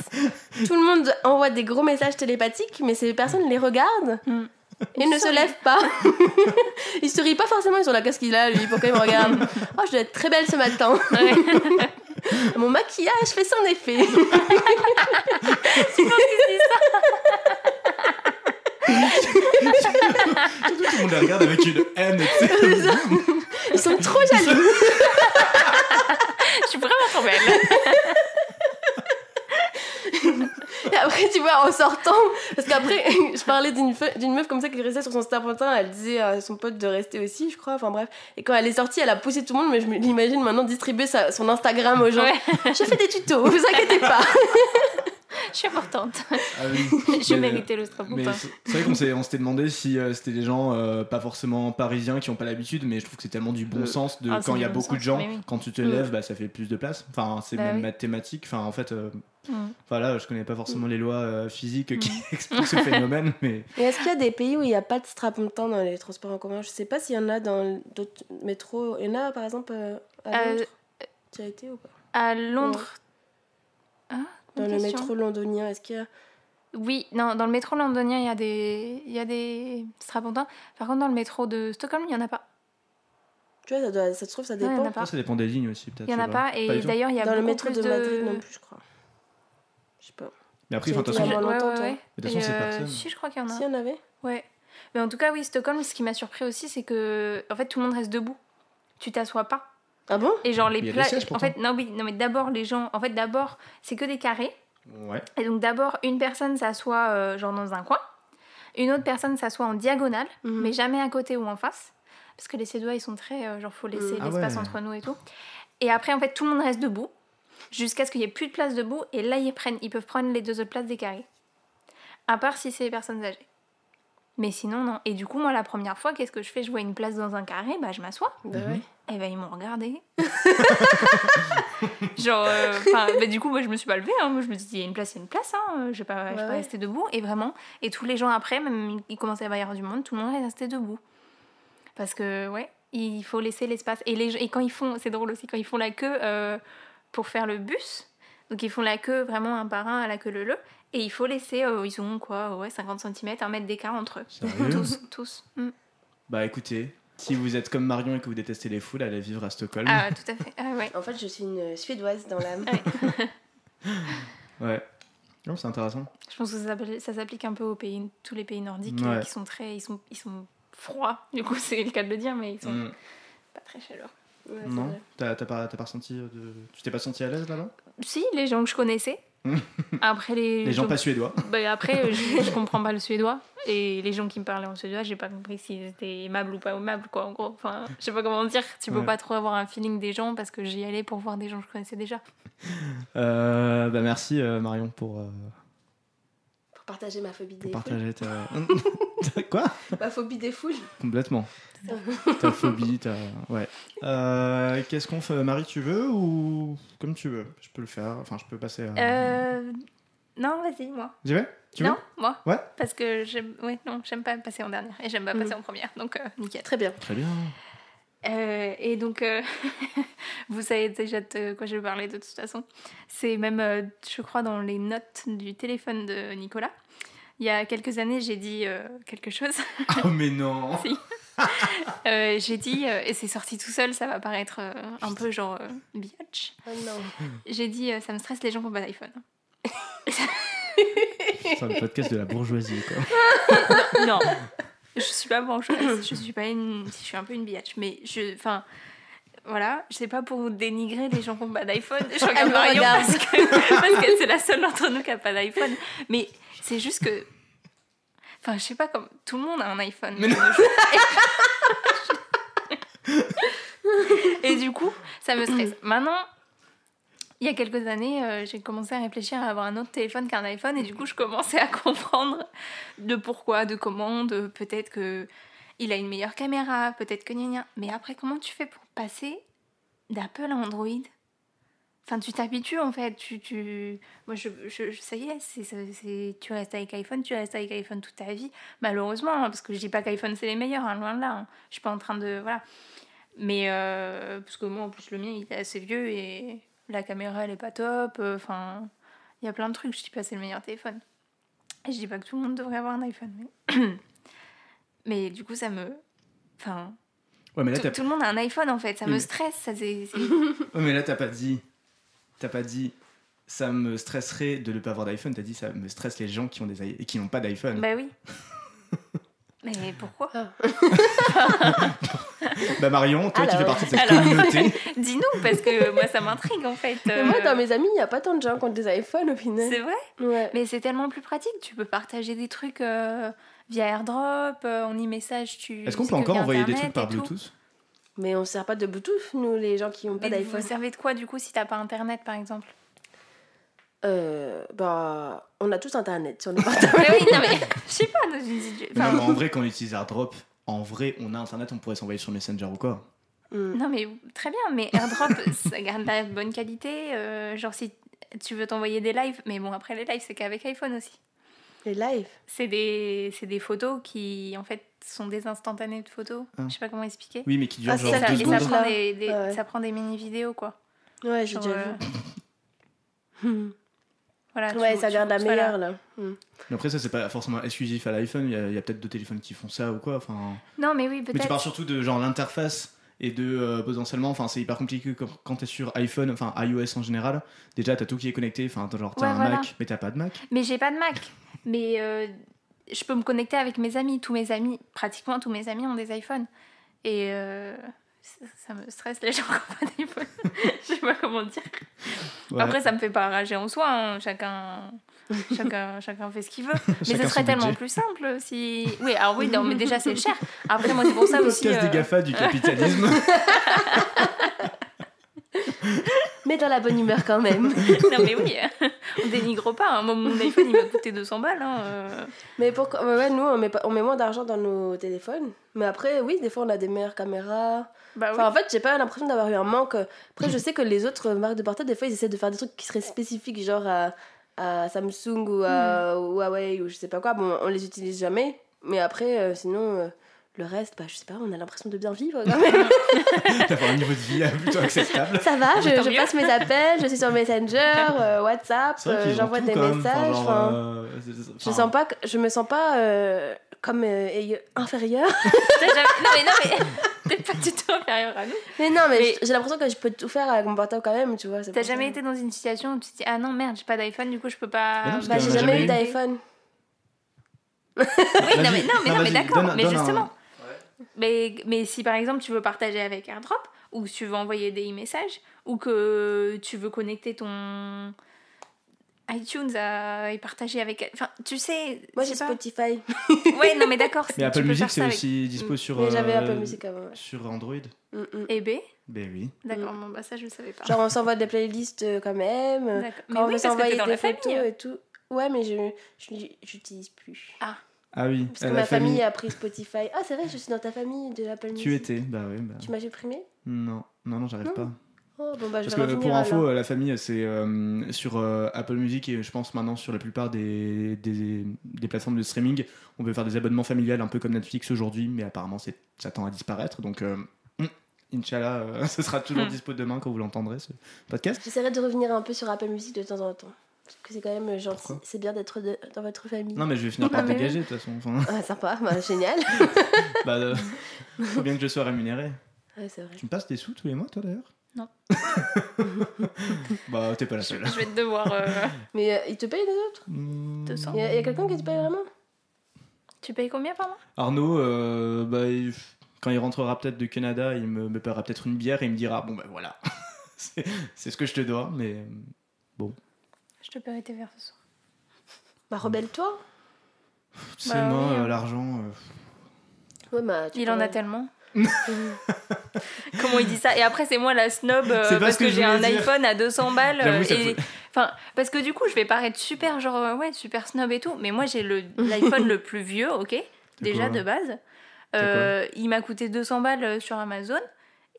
Tout le monde envoie des gros messages télépathiques, mais ces personnes les regardent. Mm. Et ne se lèvent pas. ils se rient pas forcément, ils sont là, qu'est-ce qu'il a lui Pourquoi il me regarde Oh, je dois être très belle ce matin. Mon maquillage fait son effet. Surtout tout le monde les regarde avec une haine. Ils sont trop jaloux. Je suis vraiment trop belle. Et après, tu vois, en sortant, parce qu'après, je parlais d'une d'une meuf comme ça qui restait sur son starpentin, elle disait à son pote de rester aussi, je crois, enfin bref. Et quand elle est sortie, elle a poussé tout le monde, mais je l'imagine maintenant distribuer sa- son Instagram aux gens. Ouais. Je fais des tutos, vous inquiétez pas. Je suis importante. Ah oui. Je Mais- méritais le strap ou Mais pas. c'est vrai qu'on s'est, on s'était demandé si euh, c'était des gens euh, pas forcément parisiens qui ont pas l'habitude, mais je trouve que c'est tellement du bon Euh, sens de ah, quand il y a bon beaucoup de gens, oui. quand tu te Mm. lèves, bah, ça fait plus de place. Enfin, c'est Bah même oui. mathématique. Enfin, en fait, euh, Mm. voilà, je connais pas forcément les lois euh, physiques qui Mm. expliquent ce phénomène, mais Et est-ce qu'il y a des pays où il n'y a pas de strapontin dans les transports en commun? Je sais pas s'il y en a dans d'autres métros. Il y en a par exemple euh, à Euh, Londres? Tu as été ou pas? À Londres. Ah, Dans le question. métro londonien, est-ce qu'il y a. Oui, non, dans le métro londonien, il y a des, il y a des strapontins. Par contre, dans le métro de Stockholm, il n'y en a pas. Tu vois, ça, doit- ça se trouve, ça Non, il y en dépend. a pas. ça, ça dépend des lignes aussi, peut-être. Il n'y en a pas. Pas Et d'ailleurs, il y a Dans le beaucoup métro plus de Madrid non plus, je crois. Je sais pas. Mais après, de toute façon, c'est euh, personne. Si, je crois qu'il y en a. Si, il y en avait Ouais. Mais en tout cas, oui, Stockholm, ce qui m'a surpris aussi, c'est que en fait, tout le monde reste debout. Tu t'assois pas. Ah bon? Et genre les Il y a des places. sièges, En fait, non, oui, non, mais d'abord les gens. En fait, d'abord, c'est que des carrés. Ouais. Et donc d'abord, une personne s'assoit euh, genre dans un coin, une autre personne s'assoit en diagonale, Mhm. mais jamais à côté ou en face, parce que les Suédois ils sont très euh, genre faut laisser Mhm. Ah l'espace ouais. entre nous et tout. Et après en fait tout le monde reste debout jusqu'à ce qu'il y ait plus de place debout et là ils prennent, ils peuvent prendre les deux autres places des carrés. À part si c'est les personnes âgées. Mais sinon non. Et du coup moi la première fois qu'est-ce que je fais? Je vois une place dans un carré, bah je m'assois. Bah Mhm. ouais. Et ben ils m'ont regardé. Genre, euh, enfin, bah, du coup, moi je me suis pas levée. hein. Moi je me suis dit, il y a une place, il y a une place. Hein. Je vais pas, Ouais, pas ouais. rester debout. Et vraiment, et tous les gens après, même il commençait à y avoir du monde, tout le monde est resté debout. Parce que, ouais, il faut laisser l'espace. Et, les, et quand ils font, c'est drôle aussi, quand ils font la queue euh, pour faire le bus, donc ils font la queue vraiment un par un à la queue leu leu. Et il faut laisser, euh, ils ont quoi, ouais, 50 cm, un mètre d'écart entre eux. Sérieux Tous, tous. Mm. Bah écoutez, si vous êtes comme Marion et que vous détestez les foules, allez vivre à Stockholm. Ah, tout à fait. Ah, ouais. En fait, je suis une Suédoise dans l'âme. Ouais. Non, c'est intéressant. Je pense que ça s'applique un peu aux pays, tous les pays nordiques Ouais. euh, qui sont très, ils sont, ils sont froids. Du coup, c'est le cas de le dire, mais ils sont Mm. pas très chaleureux. Ouais, Non? T'as pas, t'as pas ressenti de... Tu t'es pas senti à l'aise là-bas? Si, les gens que je connaissais. après les, Les gens pas suédois. Bah, après, euh, je, je comprends pas le suédois et les gens qui me parlaient en suédois, j'ai pas compris s'ils étaient aimables ou pas aimables quoi. En gros, enfin, je sais pas comment dire. Tu peux Ouais. pas trop avoir un feeling des gens parce que j'y allais pour voir des gens que je connaissais déjà. Euh, bah merci euh, Marion pour, euh, Pour partager ma phobie des partager ta... Quoi. Ma phobie des foules. Complètement. ta phobie, ta... Ouais. Euh, Qu'est-ce qu'on fait? Marie, tu veux ou comme tu veux? Je peux le faire. Enfin, je peux passer à... Euh... Non, vas-y, moi. J'y vais? Tu non, veux moi. Ouais. Parce que j'aime, ouais, non, j'aime pas passer en dernière et j'aime pas Mm. passer en première, donc euh, nickel. Très bien. Très bien. Euh, et donc, euh, vous savez déjà de quoi je vais parler de toute façon. C'est même, euh, je crois, dans les notes du téléphone de Nicolas. Il y a quelques années, j'ai dit euh, quelque chose. Oh mais non Si. Euh, j'ai dit, euh, et c'est sorti tout seul, ça va paraître euh, un peu genre euh, biatch. Oh non. J'ai dit, euh, ça me stresse les gens qui n'ont pas d'iPhone. C'est le podcast de la bourgeoisie, quoi. non, je suis pas bourgeoise, je suis pas une, je suis un peu une biatch, mais je, enfin, voilà, je sais pas pour dénigrer les gens qui n'ont pas d'iPhone. Je regarde Marion regarde. parce que parce que c'est la seule d'entre nous qui a pas d'iPhone, mais c'est juste que, enfin, je sais pas comme tout le monde a un iPhone. Mais non. Et du coup, ça me stresse. Maintenant, il y a quelques années, euh, j'ai commencé à réfléchir à avoir un autre téléphone qu'un iPhone et du coup, je commençais à comprendre de pourquoi, de comment, peut-être que il a une meilleure caméra, peut-être que gna. Mais après, comment tu fais pour passer d'Apple à Android? Enfin, tu t'habitues en fait. Tu, tu... Moi, je, je- ça y est, tu restes avec iPhone, tu restes avec iPhone toute ta vie. Malheureusement, hein, parce que je dis pas qu'iPhone c'est les meilleurs, hein, loin de là. hein. Je suis pas en train de. Voilà. Mais euh, parce que moi, en plus, le mien, il est assez vieux et la caméra, elle est pas top. euh, Enfin, il y a plein de trucs. Je dis pas c'est le meilleur téléphone. Et je dis pas que tout le monde devrait avoir un iPhone. Mais, mais du coup, ça me. Enfin, Ouais, mais là, tout, le monde a un iPhone en fait. Ça Oui, me stresse. Ça, c'est, ouais, mais là, t'as pas dit. T'as pas dit. Ça me stresserait de ne pas avoir d'iPhone. T'as dit ça me stresse les gens qui ont des i- et qui n'ont pas d'iPhone. bah oui. mais pourquoi? Bah Marion, toi qui Alors. fais partie de cette Alors. communauté. Dis-nous, parce que moi, ça m'intrigue en fait. Mais euh, moi, dans mes amis, il n'y a pas tant de gens qui ont des iPhones au final. C'est vrai? Ouais. Mais c'est tellement plus pratique, tu peux partager des trucs euh, via AirDrop, euh, en e-message, tu... Est-ce qu'on peut encore envoyer des trucs par. Bluetooth? Mais on ne sert pas de Bluetooth, nous, les gens qui n'ont pas d'iPhone. vous servez de quoi du coup si t'as pas Internet par exemple? Euh, bah, on a tous Internet sur nos portables. Mais oui, non mais je sais pas, dans une situ- Non, enfin, mais en vrai, quand on utilise AirDrop, en vrai, on a Internet, on pourrait s'envoyer sur Messenger ou quoi. Hmm. Non mais très bien, mais AirDrop ça garde la bonne qualité, euh, genre si tu veux t'envoyer des lives, mais bon après les lives c'est qu'avec iPhone aussi. Les lives. C'est des, c'est des photos qui en fait sont des instantanés de photos, Ah. je sais pas comment expliquer. Oui, mais qui dure Ah, genre Ça, ça, deux et ça prend des, des- Ouais, ouais. ça prend des mini-vidéos quoi. Ouais, j'ai Genre, déjà euh, vu. Voilà, Ouais, tu- ça tu- garde la voilà. meilleure, là. Hmm. Mais après, ça, c'est pas forcément exclusif à l'iPhone. Il y a, peut-être d'autres téléphones qui font ça ou quoi. Enfin, Non mais oui, mais tu peut-être. parles surtout de genre l'interface et de euh, potentiellement. Enfin, c'est hyper compliqué quand, t'es sur iPhone, enfin iOS en général. Déjà, t'as tout qui est connecté. Enfin, t'as genre t'as Ouais, un voilà. Mac, mais t'as pas de Mac. Mais j'ai pas de Mac. Mais euh, je peux me connecter avec mes amis. Tous mes amis, pratiquement tous mes amis ont des iPhones. Et euh, ça, ça me stresse les gens je sais pas comment dire. Ouais. Après, ça me fait pas rager en soi. hein. Chacun, chacun, chacun fait ce qu'il veut. Mais ce serait tellement budget. plus simple si. Oui, alors oui, non, mais déjà c'est cher. Après, moi, c'est pour ça aussi. Podcast euh, des GAFA du capitalisme. Mais dans la bonne humeur quand même. non, mais oui, on dénigre pas. hein. Mon iPhone, il m'a coûté 200 balles. hein, euh. Mais pourquoi ouais, ouais, nous, on met, pas, on met moins d'argent dans nos téléphones. Mais après, oui, des fois, on a des meilleures caméras. Bah oui. Enfin, en fait, j'ai pas l'impression d'avoir eu un manque. Après, je sais que les autres marques de portables, des fois, ils essaient de faire des trucs qui seraient spécifiques, genre à, à Samsung ou à Hmm. Huawei ou je sais pas quoi. Bon, on les utilise jamais. Mais après, euh, sinon, euh, le reste, bah, je sais pas, on a l'impression de bien vivre quand même. D'avoir un niveau de vie euh, plutôt acceptable. Ça va, je, passe mes appels, je suis sur Messenger, euh, WhatsApp, euh, j'envoie des messages. Enfin, genre, euh, je, sens pas, je me sens pas euh, comme euh, inférieure. Non, mais non, mais t'es pas du tout inférieur à nous. Mais non, mais, j'ai l'impression que je peux tout faire avec mon portable quand même, tu vois. T'as ça. jamais été dans une situation où tu te dis ah non merde j'ai pas d'iPhone du coup je peux pas. Non, Bah, j'ai jamais jamais eu d'iPhone. Oui non mais non mais, Non, mais d'accord mais justement. Mais mais si par exemple tu veux partager avec AirDrop ou si tu veux envoyer des e-messages ou que tu veux connecter ton iTunes à et partager avec enfin tu sais Moi, j'ai. Spotify. Ouais non mais d'accord. Mais Apple Music, c'est avec- aussi dispo sur. Mais j'avais euh, Apple Music avant. ouais. Sur Android. Mm, mm. Et B? Ben oui. d'accord bon bah ça je savais pas. Genre, on s'envoie des playlists euh, quand même. D'accord. Mais Quand on oui veut s'envoyer des photos famille. et tout. Ouais, mais je je j'utilise plus. Ah oui. Parce euh, que ma famille a pris Spotify. Ah, c'est vrai, je suis dans ta famille de Apple Music. Tu étais, bah oui. Bah... Tu m'as supprimé Non, non, non, j'arrive pas. Oh, bon, bah, je Parce vais que revenir pour info, alors. euh, la famille, c'est euh, sur euh, Apple Music et je pense maintenant sur la plupart des, des, des plateformes de streaming, on peut faire des abonnements familiales un peu comme Netflix aujourd'hui, mais apparemment ça tend à disparaître. Donc, euh, hum, Inch'Allah, euh, ce sera toujours Hmm. dispo demain quand vous l'entendrez, ce podcast. J'essaierai de revenir un peu sur Apple Music de temps en temps. Parce que c'est quand même gentil. C'est bien d'être dans votre famille. Non, mais je vais finir par mais dégager de toute façon. Enfin, Ah, sympa, bah, génial. bah, euh, faut bien que je sois rémunéré. Ouais, c'est vrai. Tu me passes des sous tous les mois, toi d'ailleurs? Non. bah, t'es pas la seule. je vais devoir. euh, Mais euh, ils te payent les autres? Hmm. 200. Il y a, quelqu'un qui te paye vraiment? Tu payes combien par mois? Arnaud, euh, bah, il- quand il rentrera peut-être de Canada, il me, me paiera peut-être une bière et il me dira Bon, bah voilà, c'est c'est ce que je te dois, mais euh, Je te paierai tes verres ce soir. Bah, rebelle-toi. tu Bah sais, moi, oui, hein. euh, l'argent. euh, Ouais, bah, tu Il en pourrais- a tellement. Comment il dit ça? Et après, c'est moi la snob euh, C'est pas parce ce que que, je j'ai un voulais dire. iPhone à 200 balles. J'avoue, euh, ça et... peut- Enfin, parce que du coup, je vais paraître super, genre, euh, ouais, super snob et tout. Mais moi, j'ai le- l'iPhone le plus vieux, ok? Déjà quoi? de base. Euh, il m'a coûté 200 balles euh, sur Amazon.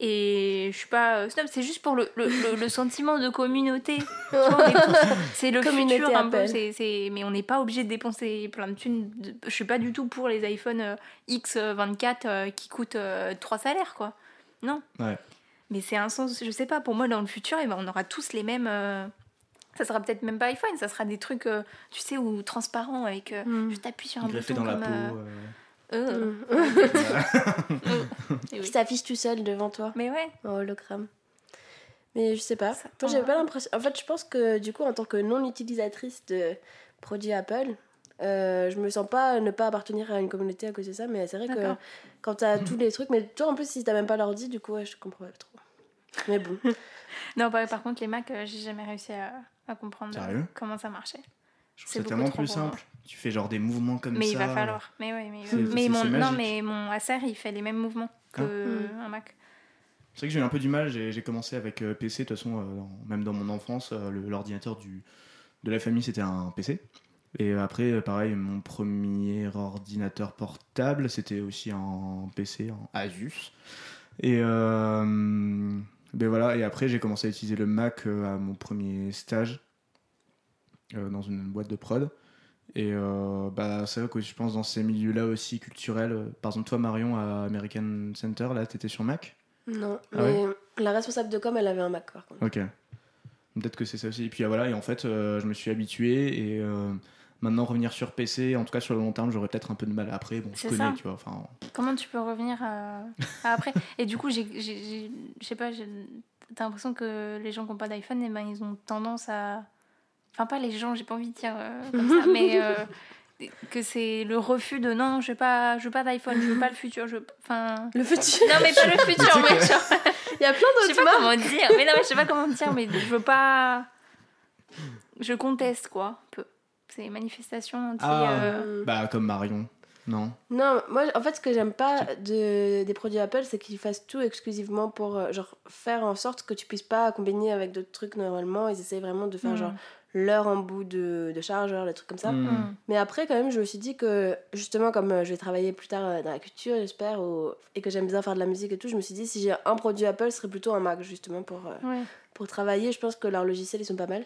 Et je suis pas euh, snob, c'est juste pour le, le, le- le sentiment de communauté. Est c'est le Communauté futur un peu. C'est- c'est- mais on n'est pas obligé de dépenser plein de thunes. de- Je suis pas du tout pour les iPhone euh, X24 euh, qui coûtent euh, 3 salaires, quoi. Non. Ouais. Mais c'est un sens, je sais pas, pour moi, dans le futur, eh ben, on aura tous les mêmes. euh, Ça sera peut-être même pas iPhone, ça sera des trucs, euh, tu sais, ou transparents avec. euh, Mm. Je t'appuie sur un bouton dans la comme. peau. Euh, euh. Qui s'affiche tout seul devant toi Mais ouais. en hologramme. Mais je sais pas. Ça Moi, j'avais pas l'impression. En fait, je pense que du coup, en tant que non-utilisatrice de produits Apple, euh, je me sens pas ne pas appartenir à une communauté à cause de ça. Mais c'est vrai que quand t'as tous les trucs, mais toi en plus, si t'as même pas l'ordi, du coup, ouais, je comprends pas trop. Mais bon. Non, par, par contre, les Mac, euh, j'ai jamais réussi à, à comprendre euh, Sérieux? comment ça marchait. c'est tellement trop plus simple. Tu fais genre des mouvements comme mais ça. il va falloir. Mais ouais, mais, C'est- mais c'est- mon, c'est non, mais mon Acer, il fait les mêmes mouvements que Ah. un Mac. C'est vrai que j'ai eu un peu du mal. J'ai j'ai commencé avec euh, PC. De toute façon, euh, dans- même dans mon enfance, euh, le- l'ordinateur du de la famille c'était un PC. Et après, euh, pareil, mon premier ordinateur portable c'était aussi un PC, un Asus. Et euh, ben voilà. Et après, j'ai commencé à utiliser le Mac à mon premier stage euh, dans une boîte de prod. Et euh, bah, c'est vrai que je pense dans ces milieux-là aussi culturels. euh, Par exemple, toi, Marion, à American Center, là, t'étais sur Mac? Non. Ah mais la responsable de com, elle avait un Mac par contre. Ok. Peut-être que c'est ça aussi. Et puis ah, voilà, et en fait, euh, je me suis habitué et euh, maintenant revenir sur PC, en tout cas sur le long terme, j'aurais peut-être un peu de mal. Après, bon, je connais, ça. tu vois. Enfin, Comment tu peux revenir à, à après? Et du coup, j'ai, j'ai- j'ai- je sais pas, j'ai- t'as l'impression que les gens qui n'ont pas d'iPhone, eh ben, ils ont tendance à. Enfin, pas les gens, j'ai pas envie de dire euh, comme ça, mais euh, que c'est le refus de non, je veux pas, je veux pas d'iPhone, je veux pas le futur, je veux- Enfin. Le futur. Non, mais pas le futur, Mais genre. Il y a plein Je sais d'autres pas comment dire, mais non, mais je sais pas comment dire, mais je veux pas. Je conteste, quoi, un peu. C'est les manifestations anti. Ah. euh, bah, comme Marion. Non? Non, moi en fait ce que j'aime pas de, des produits Apple c'est qu'ils fassent tout exclusivement pour euh, genre faire en sorte que tu puisses pas combiner avec d'autres trucs normalement. Ils essayent vraiment de faire hmm. genre leur embout de, de chargeur, des trucs comme ça. Hmm. Hmm. Mais après quand même je me suis dit que justement comme euh, je vais travailler plus tard euh, dans la culture j'espère ou- et que j'aime bien faire de la musique et tout, je me suis dit si j'ai un produit Apple ce serait plutôt un Mac justement pour, euh, Ouais. pour travailler. Je pense que leurs logiciels ils sont pas mal.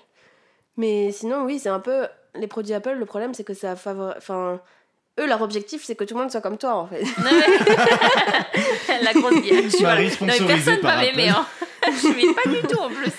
Mais sinon oui c'est un peu les produits Apple le problème c'est que ça favorise... Enfin eux leur objectif c'est que tout le monde soit comme toi en fait. la grosse gueule. Je suis Marie sponsorisée personne par m'aimer. Apple. Hein. Je m'aime pas du tout en plus.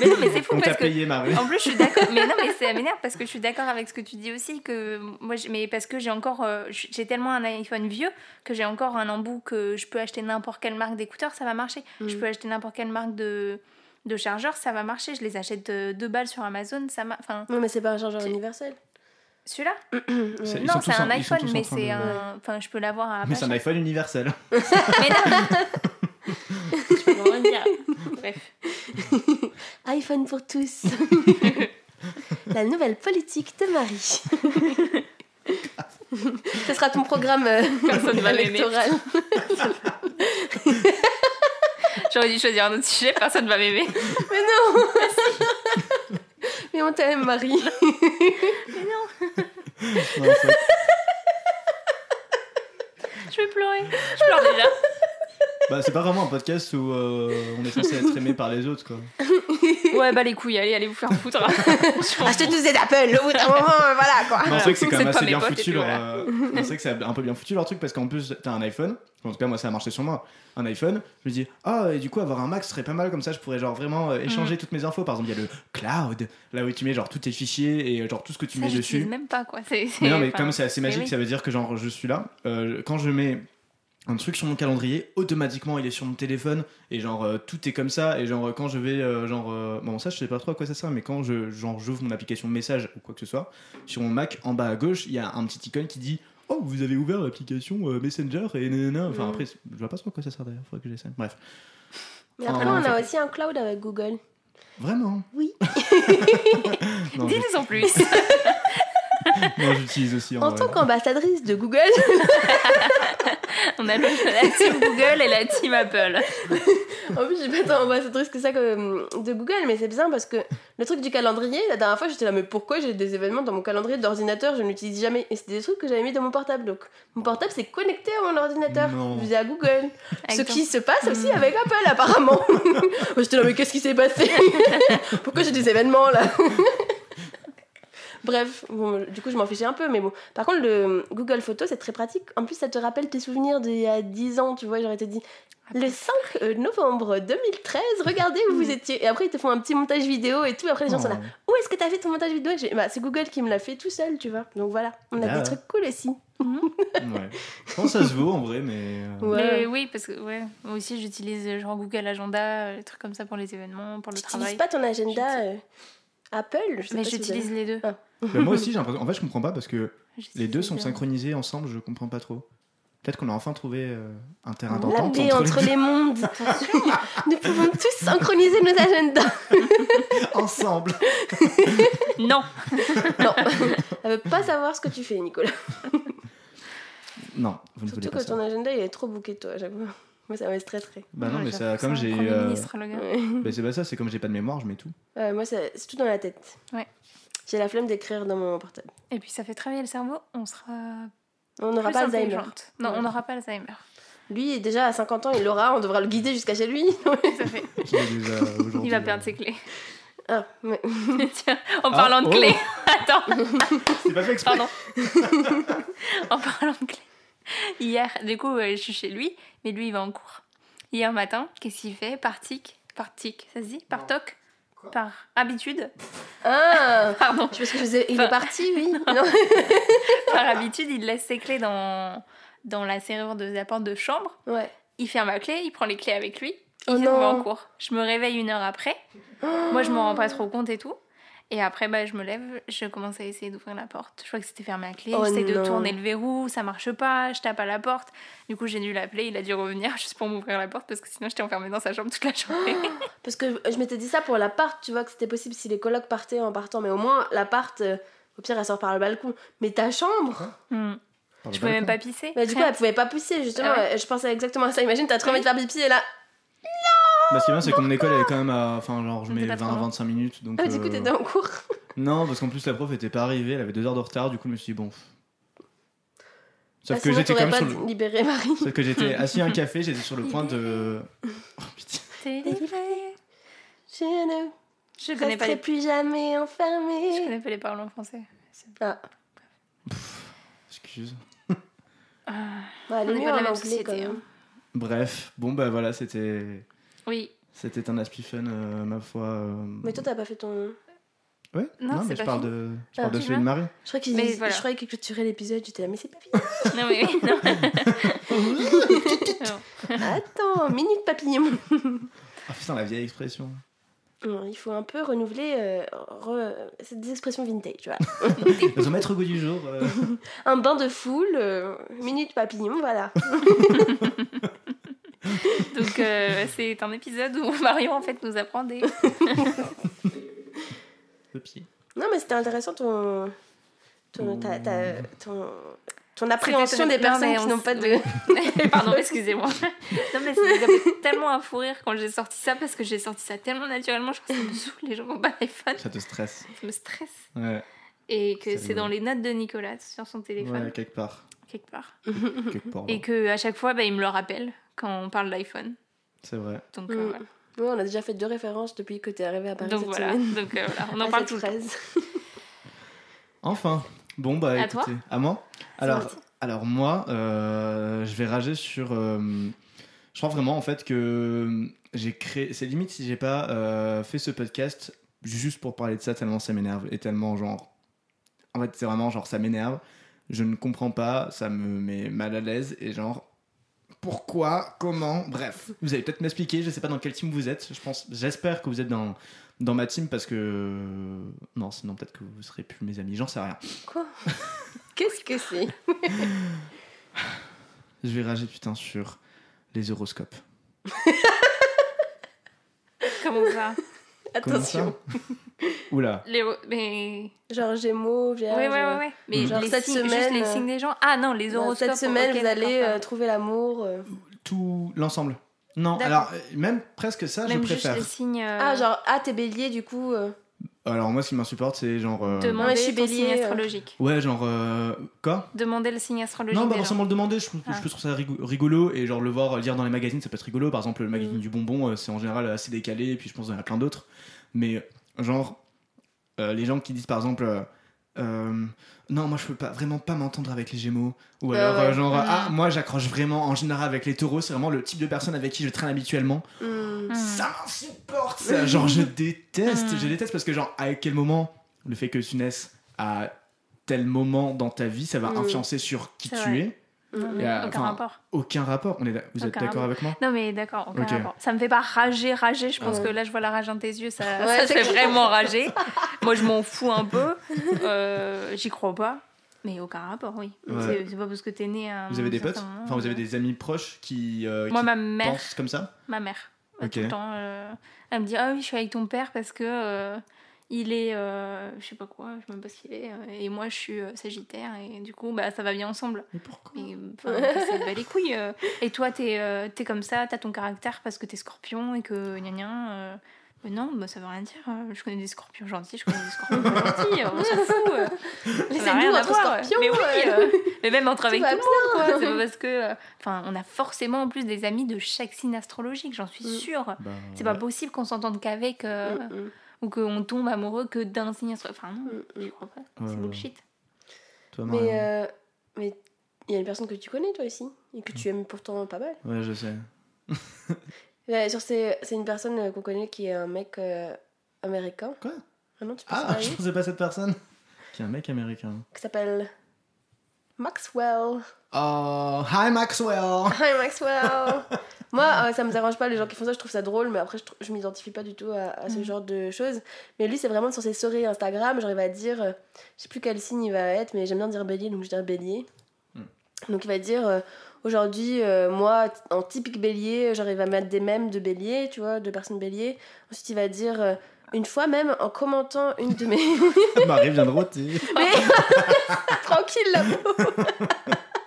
Mais non, mais c'est fou On t'a parce que. payé, Marie. En plus, je suis d'accord. Mais non, mais ça m'énerve parce que je suis d'accord avec ce que tu dis aussi. Que moi, mais parce que j'ai encore. euh, j'ai tellement un iPhone vieux que j'ai encore un embout que je peux acheter n'importe quelle marque d'écouteurs, ça va marcher. Je Mm. peux acheter n'importe quelle marque de, de chargeur, ça va marcher. Je les achète de- deux balles sur Amazon, ça m'a. Enfin, Non mais c'est pas un chargeur universel. Celui-là Non, c'est un iPhone, mais c'est de- un. Enfin, je peux l'avoir à. Mais c'est un iPhone universel. Mais non Je peux vraiment dire. Bref. iPhone pour tous. La nouvelle politique de Marie. Ce sera ton programme euh, Personne va m'aimer. électoral. J'aurais dû choisir un autre sujet, personne va m'aimer. Mais non Mais on t'aime, Marie. Non, c'est- Je vais pleurer. Je pleure déjà. bah, c'est pas vraiment un podcast où euh, on est censé être aimé par les autres, quoi. Ouais, bah les couilles, allez, allez vous faire foutre. Achetez tous des Apple, au bout d'un moment, euh, voilà quoi. Non, c'est vrai que c'est quand même assez bien foutu leur. euh, non, c'est vrai que c'est un peu bien foutu leur truc parce qu'en plus t'as un iPhone. En tout cas, moi ça a marché sur moi. Un iPhone. Je me dis, ah, et du coup, avoir un Mac serait pas mal comme ça. Je pourrais genre vraiment euh, échanger Mm. toutes mes infos. Par exemple, il y a le cloud, là où tu mets genre tous tes fichiers et euh, genre tout ce que tu Ça, mets j'utilise dessus. même pas quoi. C'est, Mais non, mais enfin, comme c'est assez magique, oui. ça veut dire que genre je suis là. euh, quand je mets un truc sur mon calendrier, automatiquement il est sur mon téléphone et genre euh, tout est comme ça. Et genre euh, quand je vais, euh, genre, euh, bon, ça je sais pas trop à quoi ça sert, mais quand je genre j'ouvre mon application message ou quoi que ce soit, sur mon Mac en bas à gauche, il y a un petit icône qui dit Oh, vous avez ouvert l'application euh, Messenger et nanana. Enfin, Mm. après, je vois pas trop à quoi ça sert d'ailleurs, faudrait que j'essaie. Bref, Mais après, En on a aussi un cloud avec Google. vraiment? Oui. Dis-nous en plus. non, j'utilise aussi en, En tant qu'ambassadrice de Google, On a le- la team Google et la team Apple. en plus, j'ai pas tant que ça que, euh, de Google, mais c'est bizarre parce que le truc du calendrier, la dernière fois, j'étais là, mais pourquoi j'ai des événements dans mon calendrier d'ordinateur Je ne l'utilise jamais? Et c'était des trucs que j'avais mis dans mon portable. Donc, mon portable, c'est connecté à mon ordinateur Non. via Google. Ce qui se passe aussi Mm. avec Apple, apparemment. J'étais là, mais qu'est-ce qui s'est passé? Pourquoi j'ai des événements là? Bref, bon, du coup, je m'en fichais un peu, mais bon. Par contre, le Google Photos, c'est très pratique. En plus, ça te rappelle tes souvenirs d'il y a 10 ans, tu vois. J'aurais te dit, le 5 euh, novembre 2013, regardez où vous étiez. Et après, ils te font un petit montage vidéo et tout. Après, les gens sont là, où est-ce que t'as fait ton montage vidéo? Bah, C'est Google qui me l'a fait tout seul, tu vois. Donc voilà, on a Ah. des trucs cool aussi. Oh, ouais. Je pense que ça se vaut en vrai, mais. euh, Ouais. Mais oui, parce que ouais, moi aussi j'utilise euh, genre Google Agenda, des trucs comme ça pour les événements, pour le Tu travail. n'utilises pas ton agenda euh, Apple je sais Mais si j'utilise les deux. Ah. Bah, moi aussi, j'ai l'impression. En fait, je comprends pas parce que les deux sont synchronisés ensemble, je comprends pas trop. Peut-être qu'on a enfin trouvé euh, un terrain d'entente paix entre les mondes. Nous pouvons tous synchroniser nos agendas. ensemble. Non, Non, elle veut pas savoir ce que tu fais, Nicolas. Non, vous ne voulez Surtout pas ça. ton agenda il est trop bouqué, toi, j'avoue. Moi, ça me stresserait. Bah non, Ouais, mais ça, comme j'ai. Euh, bah, c'est pas ça, c'est comme j'ai pas de mémoire, je mets tout. Moi, c'est c'est tout dans la tête. Ouais. J'ai la flemme d'écrire dans mon portable. Et puis ça fait travailler le cerveau, on sera On n'aura pas Alzheimer. Non, on n'aura pas Alzheimer. Lui, déjà à 50 ans, il l'aura, on devra le guider jusqu'à chez lui. Ça fait. Il va euh, perdre ses clés. ah, mais... Tiens, en Ah, parlant de oh. clés. Attends, C'est pas fait exprès. pardon. en parlant de clés. Hier, du coup, euh, je suis chez lui, mais lui, il va en cours. Hier matin, qu'est-ce qu'il fait? Par tic, par tic, ça se dit? Par Par habitude Ah Pardon. Je que je faisais- Il Enfin- est parti, oui. Non. Par habitude, il laisse ses clés dans, dans la serrure de la porte de chambre. Ouais. Il ferme la clé, il prend les clés avec lui. Oh Il va en non. cours. Je me réveille une heure après. Moi, je me rends pas trop compte et tout. Et après, bah, je me lève, je commence à essayer d'ouvrir la porte. Je vois que c'était fermé à clé. Oh J'essaie de tourner le verrou, ça marche pas. Je tape à la porte. Du coup, j'ai dû l'appeler. Il a dû revenir juste pour m'ouvrir la porte parce que sinon, j'étais enfermée dans sa chambre toute la journée. Parce que je m'étais dit ça pour l'appart, tu vois, que c'était possible si les colocs partaient en partant. Mais au moins, l'appart, euh, au pire, elle sort par le balcon. Mais ta chambre Hmm. Par le Je pouvais même pas pisser. bah, Du coup, elle pouvait pas pousser, justement. Ah ouais. Je pensais exactement à ça. Imagine, t'as trop envie de faire pipi et là. Bah, ce qui est bien, c'est que mon école elle est quand même à. Enfin, genre, je mets pas trop loin. 20-25 minutes. Donc, Ah, du coup, euh, t'étais en cours. Non, parce qu'en plus, la prof était pas arrivée, elle avait deux heures de retard, du coup, je me suis dit, bon. Sauf Ah, que j'étais quand même pas sur le. libéré Marie. Sauf que j'étais assis à un café, j'étais sur le point de. Oh, putain. Délivré. Je ne Je connais pas les... plus jamais Je enfermée. connais pas les paroles en français. Ah, Excuse. bah, elle On est pas de la même société, quand même. hein. Bref, bon, bah voilà, c'était. Oui. C'était un Aspifun, euh, ma foi. euh, Mais toi, t'as pas fait ton. Ouais, Non, non, c'est mais je parle de, je parle Ah, de celui de Marie. Je croyais qu'il Mais voilà. je croyais qu'il clôturait l'épisode. J'étais là, mais c'est pas fini. Non, mais oui. Non. Attends, minute papillon. Ah putain, la vieille expression. Non, Il faut un peu renouveler. euh, re- C'est des expressions vintage, tu vois. Ils ont maître goût du jour. euh, Un bain de foule, euh, minute papillon, voilà. Donc, euh, c'est un épisode où Marion, en fait, nous apprend des... le pied. Non, mais c'était intéressant ton. ton, ta- ta- ton, ton appréhension des non, personnes mais qui on n'ont pas de. Pardon, excusez-moi. Non, mais ça m'a fait tellement à fou rire quand j'ai sorti ça parce que j'ai sorti ça tellement naturellement. Je crois que ça me saoule les gens qui n'ont pas d'iPhone. Ça te stresse. Ça me stresse. Ouais, Et que C'est c'est dans les notes de Nicolas sur son téléphone, ouais quelque part. Quelque part. Quelque part. Et que à chaque fois, bah, il me le rappelle quand on parle d'iPhone. C'est vrai. Donc, Mm. euh, voilà. Oui, on a déjà fait deux références depuis que t'es arrivé à Paris Donc cette voilà, semaine. donc euh, voilà, on en À parle tout le temps. Enfin. Bon, bah À écoutez. toi à moi alors, alors, moi, euh, je vais rager sur. euh, je crois vraiment, en fait, que j'ai créé. C'est limite si j'ai pas euh, fait ce podcast juste pour parler de ça, tellement ça m'énerve. Et tellement, genre. En fait, c'est vraiment, genre, ça m'énerve. Je ne comprends pas, ça me met mal à l'aise. Et genre. Pourquoi Comment Bref, vous allez peut-être m'expliquer. Je sais pas dans quel team vous êtes. Je pense, j'espère que vous êtes dans dans ma team parce que non, sinon peut-être que vous serez plus mes amis. J'en sais rien. Quoi? Qu'est-ce que c'est? Je vais rager putain sur les horoscopes. Comment ça? Attention. Oula. les... Mais... Genre Gémeaux, Oui, Vierge. oui, oui. Ouais. Mais Genre les cette signes, juste semaine, les euh, signes des gens. Ah non, les Bah, horoscopes. Cette semaine, vous allez euh, trouver l'amour. euh. Tout l'ensemble. Non, alors même presque ça, Même je juste préfère. les signes. euh, Ah, genre, ah, t'es bélier, du coup. Alors moi, ce qui m'insupporte, c'est genre. euh, Demander suis ton signe euh. astrologique. Ouais, genre. euh, Quoi? Demander le signe astrologique. Non, pas gens. forcément le demander. Je, trouve- Ah. je peux trouver ça rigo- rigolo et genre le voir lire dans les magazines, ça peut être rigolo. Par exemple, le magazine Mm. du bonbon, euh, c'est en général assez décalé. Et puis je pense qu'il y en a plein d'autres. Mais genre, euh, les gens qui disent par exemple. Euh, non, moi je peux pas vraiment pas m'entendre avec les Gémeaux. Ou Ah alors ouais. euh, genre Mm. ah moi j'accroche vraiment en général avec les Taureaux. C'est vraiment le type de personne avec qui je traîne habituellement. Hmm. Hmm. Ça m'insupporte ça. Genre je déteste, Mm. je déteste parce que genre à quel moment le fait que tu naisses à tel moment dans ta vie, ça va influencer sur qui tu vrai. es? Y a- Aucun rapport. Aucun rapport. On est, là- vous êtes d'accord avec moi? Non mais d'accord, aucun Ok. rapport. Ça me fait pas rager, rager. Je pense Ouais. que là je vois la rage dans tes yeux, ça, Ouais, ça te c'est fait vraiment rager. Moi je m'en fous un peu, Euh, j'y crois pas, mais aucun rapport, oui. Ouais. C'est- pas parce que t'es né à. Vous avez des potes? Enfin, vous avez des amis proches qui, euh, Moi qui ma mère, pensent comme ça? Ma mère, tout le temps, euh, elle me dit ah oui je suis avec ton père parce que euh, il est, euh, je sais pas quoi, je sais même pas ce qu'il est, euh, et moi je suis euh, Sagittaire et du coup bah ça va bien ensemble. Mais pourquoi Et enfin, ça bat les couilles. euh. Et toi, t'es euh, t'es comme ça, t'as ton caractère parce que t'es scorpion et que gna gna. euh. Mais non, bah, ça veut rien dire. Je connais des scorpions gentils, je connais des scorpions pas gentils. On s'en fout. euh. Mais n'a nous rien à entre voir. scorpions. Mais oui, mais même entre avec tout le monde, quoi. C'est pas parce que. euh, Enfin, on a forcément en plus des amis de chaque signe astrologique, j'en suis Mm. sûre. Bah, C'est pas ouais. possible qu'on s'entende qu'avec. euh, Hmm, hmm. Ou qu'on tombe amoureux que d'un signe astrologique. Enfin, non, Mm, mm. je crois pas. C'est bullshit. Toi, Mais euh, mais il y a une personne que tu connais toi aussi et que tu aimes pourtant pas mal. Ouais, je sais. Ouais, sur c'est c'est une personne euh, qu'on connaît qui est un mec euh, américain. Quoi? Ah non, tu peux Ah, je pensais pas à cette personne. Qui est un mec américain. Qui s'appelle Maxwell. Oh, hi Maxwell Hi Maxwell. Moi, euh, ça me dérange pas les gens qui font ça, je trouve ça drôle, mais après je, je m'identifie pas du tout à, à ce Mhm. genre de choses. Mais lui, c'est vraiment sur ses stories Instagram, genre il va dire, euh, je sais plus quel signe il va être, mais j'aime bien dire bélier, donc je dirais bélier. Mhm. Donc il va dire, euh, aujourd'hui, euh, moi, en typique bélier, il va mettre des mèmes de bélier, tu vois, de personnes bélier. Ensuite, il va dire, euh, une fois même, en commentant une de mes. Marie vient de roter. mais tranquille là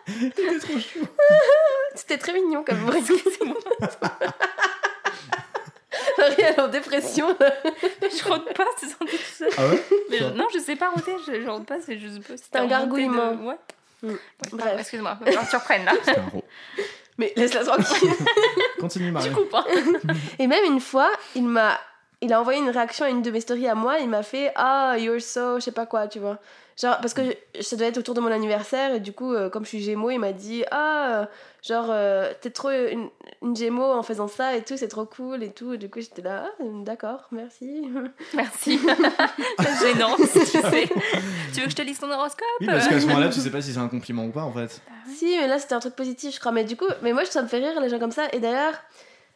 C'était trop chou. C'était très mignon comme bruit. Marie, elle est en dépression. là. Je rote pas, c'est sans doute ça. Ah ouais Mais Ça. je- non, je sais pas roter, je, je rote pas, c'est juste. C'est un gargouillement. De... Ouais. Mm. Ouais, Bref. pardon, Excuse-moi, que tu reprennes là. C'était un ro. Mais laisse-la tranquille. Continue, Tu Marie. coupes, hein. Et même une fois, il m'a. Il a envoyé une réaction à une de mes stories à moi, il m'a fait Ah, you're so, je sais pas quoi, tu vois. Genre, parce que je- ça doit être autour de mon anniversaire, et du coup, euh, comme je suis Gémeaux, il m'a dit Ah, genre, euh, t'es trop une, une Gémeaux en faisant ça et tout, c'est trop cool et tout. Et du coup, j'étais là Ah, d'accord, merci. Merci. c'est gênant, si tu sais. tu veux que je te lise ton horoscope? Oui, parce qu'à ce moment-là, tu sais pas si c'est un compliment ou pas en fait. Si, mais là c'était un truc positif, je crois. Mais du coup, mais moi ça me fait rire les gens comme ça. Et d'ailleurs,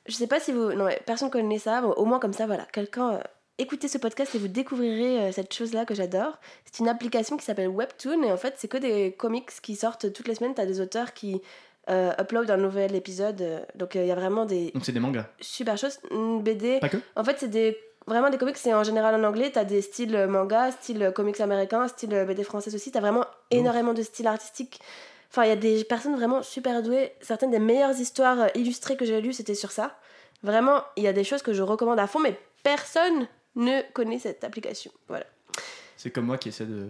je sais pas si vous. Non, mais personne connaît ça. au moins comme ça, voilà. Quelqu'un. euh, écoutez ce podcast et vous découvrirez euh, cette chose-là que j'adore. C'est une application qui s'appelle Webtoon. Et en fait, c'est que des comics qui sortent toutes les semaines. T'as des auteurs qui euh, uploadent un nouvel épisode. euh, donc euh, il y a vraiment des Donc c'est des mangas. super choses. BD. Pas que En fait, c'est des. Vraiment, des comics, c'est en général en anglais. T'as des styles euh, manga, style euh, comics américain, style euh, BD française aussi. T'as vraiment énormément de styles artistiques. Enfin, il y a des personnes vraiment super douées. Certaines des meilleures histoires euh, illustrées que j'ai lues, c'était sur ça. Vraiment, il y a des choses que je recommande à fond, mais personne ne connaît cette application. Voilà. C'est comme moi qui essaie de,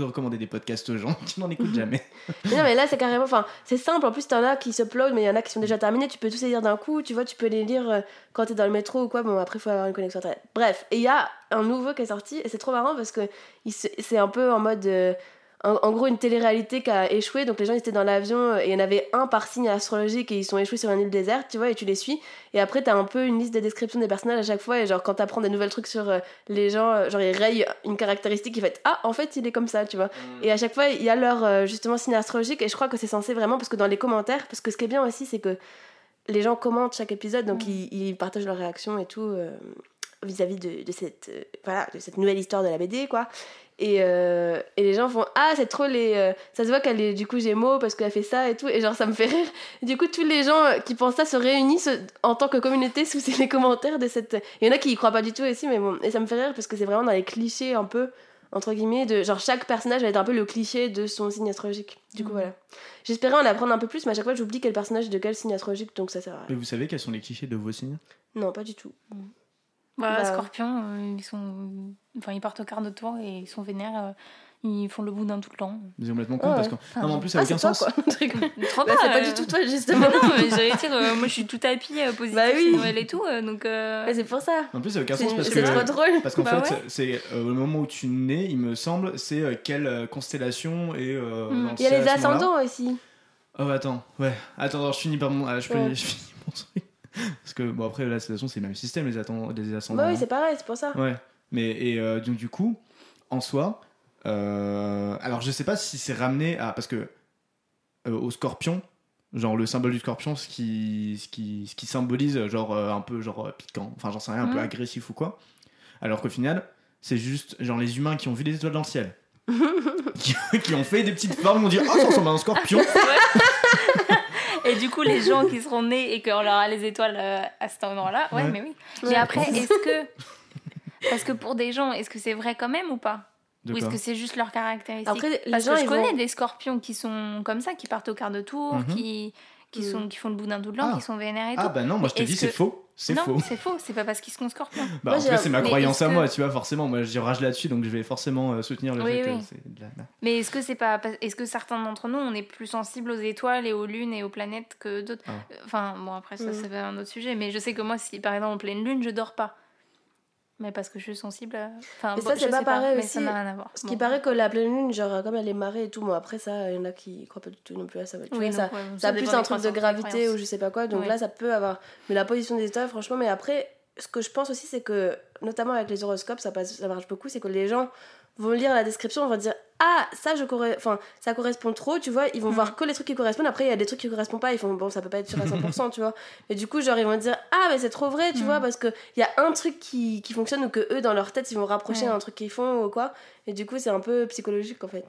recommander des podcasts aux gens qui n'en écoutent jamais. Mais non, mais là, c'est carrément. Enfin, c'est simple. En plus, t'en as qui s'uploadent, mais il y en a qui sont déjà terminés. Tu peux tous les lire d'un coup. Tu vois, tu peux les lire euh, quand t'es dans le métro ou quoi. Bon, après, il faut avoir une connexion internet. Bref, et il y a un nouveau qui est sorti. Et c'est trop marrant parce que c'est un peu en mode. euh, en, en gros, une télé-réalité qui a échoué. Donc, les gens ils étaient dans l'avion euh, et il y en avait un par signe astrologique et ils sont échoués sur une île déserte, tu vois, et tu les suis. Et après, t'as un peu une liste de descriptions des personnages à chaque fois. Et genre, quand t'apprends des nouvelles trucs sur euh, les gens, euh, genre, ils rayent une caractéristique, ils fait Ah, en fait, il est comme ça, tu vois. Et à chaque fois, il y a leur euh, justement signe astrologique et je crois que c'est censé vraiment parce que dans les commentaires, parce que ce qui est bien aussi, c'est que les gens commentent chaque épisode, donc Mm. ils, ils partagent leurs réactions et tout vis-à-vis de, de cette euh, voilà de cette nouvelle histoire de la BD quoi. Et, euh, et les gens font ah c'est trop les euh, ça se voit qu'elle est du coup Gémeaux parce qu'elle fait ça et tout et genre ça me fait rire. Et du coup tous les gens qui pensent ça se réunissent en tant que communauté sous les commentaires de cette. Il y en a qui y croient pas du tout aussi mais bon et ça me fait rire parce que c'est vraiment dans les clichés un peu entre guillemets de genre chaque personnage va être un peu le cliché de son signe astrologique. Du coup Mhm. voilà. J'espérais en apprendre un peu plus mais à chaque fois j'oublie quel personnage de quel signe astrologique donc ça sert à rien. Mais vous savez quels sont les clichés de vos signes? Non pas du tout. Bah, Bah, Scorpion, euh, ils sont. Enfin, ils partent au quart de tour et ils sont vénères. euh, ils font le bout d'un tout le temps. Êtes complètement con Ah parce ouais. que. Non, mais en plus, ça Ah n'a c'est aucun toi sens. quoi. Truc. Trop Bah, pas, c'est pas euh, du tout toi justement. non, mais j'allais dire, euh, moi je suis tout happy, euh, positif, Bah oui. Noël et tout, euh, donc. euh, c'est pour ça. En plus, ça n'a aucun C'est sens parce c'est trop que. drôle. Parce qu'en Bah fait, ouais. c'est euh, au moment où tu nais, il me semble, c'est euh, quelle constellation et. euh, Mm. le Il y a les ascendants aussi. Oh, attends, ouais. Attends, je finis par mon. ah, je finis mon truc. Parce que, bon, après, toute façon, c'est le même système, les, les ascendants. Bah oui c'est pareil c'est pour ça. Ouais, mais et euh, donc du coup, en soi, euh, alors je sais pas si c'est ramené à parce que euh, au Scorpion, genre le symbole du Scorpion, ce qui ce qui ce qui symbolise genre un peu genre piquant, enfin j'en sais rien, un peu Mhm. agressif ou quoi. Alors qu'au final, c'est juste genre les humains qui ont vu des étoiles dans le ciel. qui, qui ont fait des petites formes, ont dit oh ça ressemble à un scorpion. Et du coup, les gens qui seront nés et qu'on leur a les étoiles euh, à cet endroit-là, ouais, Ouais. mais oui. Ouais. Mais après, est-ce que. Parce que pour des gens, est-ce que c'est vrai quand même ou pas? De Ou est-ce que c'est juste leur caractéristique? Après les Parce gens que je connais vont. des scorpions qui sont comme ça, qui partent au quart de tour, Mhm. qui, qui, sont, qui font le bout d'un tout le temps, Ah. qui sont vénères et Ah tout. bah non, moi je te dis c'est faux, c'est faux. c'est faux, c'est pas parce qu'ils sont scorpions. Bah, Moi, en fait, c'est ma croyance à que- moi, tu vois, forcément, moi je rage là-dessus, donc je vais forcément euh, soutenir le Oui, fait que oui. c'est de la merde. Mais est-ce que c'est pas est-ce que certains d'entre nous on est plus sensibles aux étoiles et aux lunes et aux planètes que d'autres? Ah. Enfin bon après ça Mm. c'est un autre sujet mais je sais que moi si par exemple en pleine lune je dors pas. Mais parce que je suis sensible à... Enfin Mais bon, ça, c'est pas pareil aussi. ça n'a rien à voir. Ce qui paraît que la pleine lune, genre comme elle est marée et tout, bon après ça, il y en a qui croient pas du tout non plus à ça. Tu Oui, vois, ça, ouais, ça a plus un truc de gravité ou je sais pas quoi, donc là ça peut avoir. Mais la position des étoiles, franchement, mais après, ce que je pense aussi, c'est que, notamment avec les horoscopes, ça, passe, ça marche beaucoup, c'est que les gens vont lire la description, vont dire Ah, ça, je corre- enfin, ça correspond trop, tu vois, ils vont Mhm. voir que les trucs qui correspondent, après il y a des trucs qui correspondent pas, ils font Bon, ça peut pas être sûr à 100%, tu vois. Et du coup, genre, ils vont dire Ah, mais c'est trop vrai, tu vois, parce qu'il y a un truc qui, qui fonctionne ou que eux, dans leur tête, ils vont rapprocher Ouais. un truc qu'ils font ou quoi. Et du coup, c'est un peu psychologique en fait.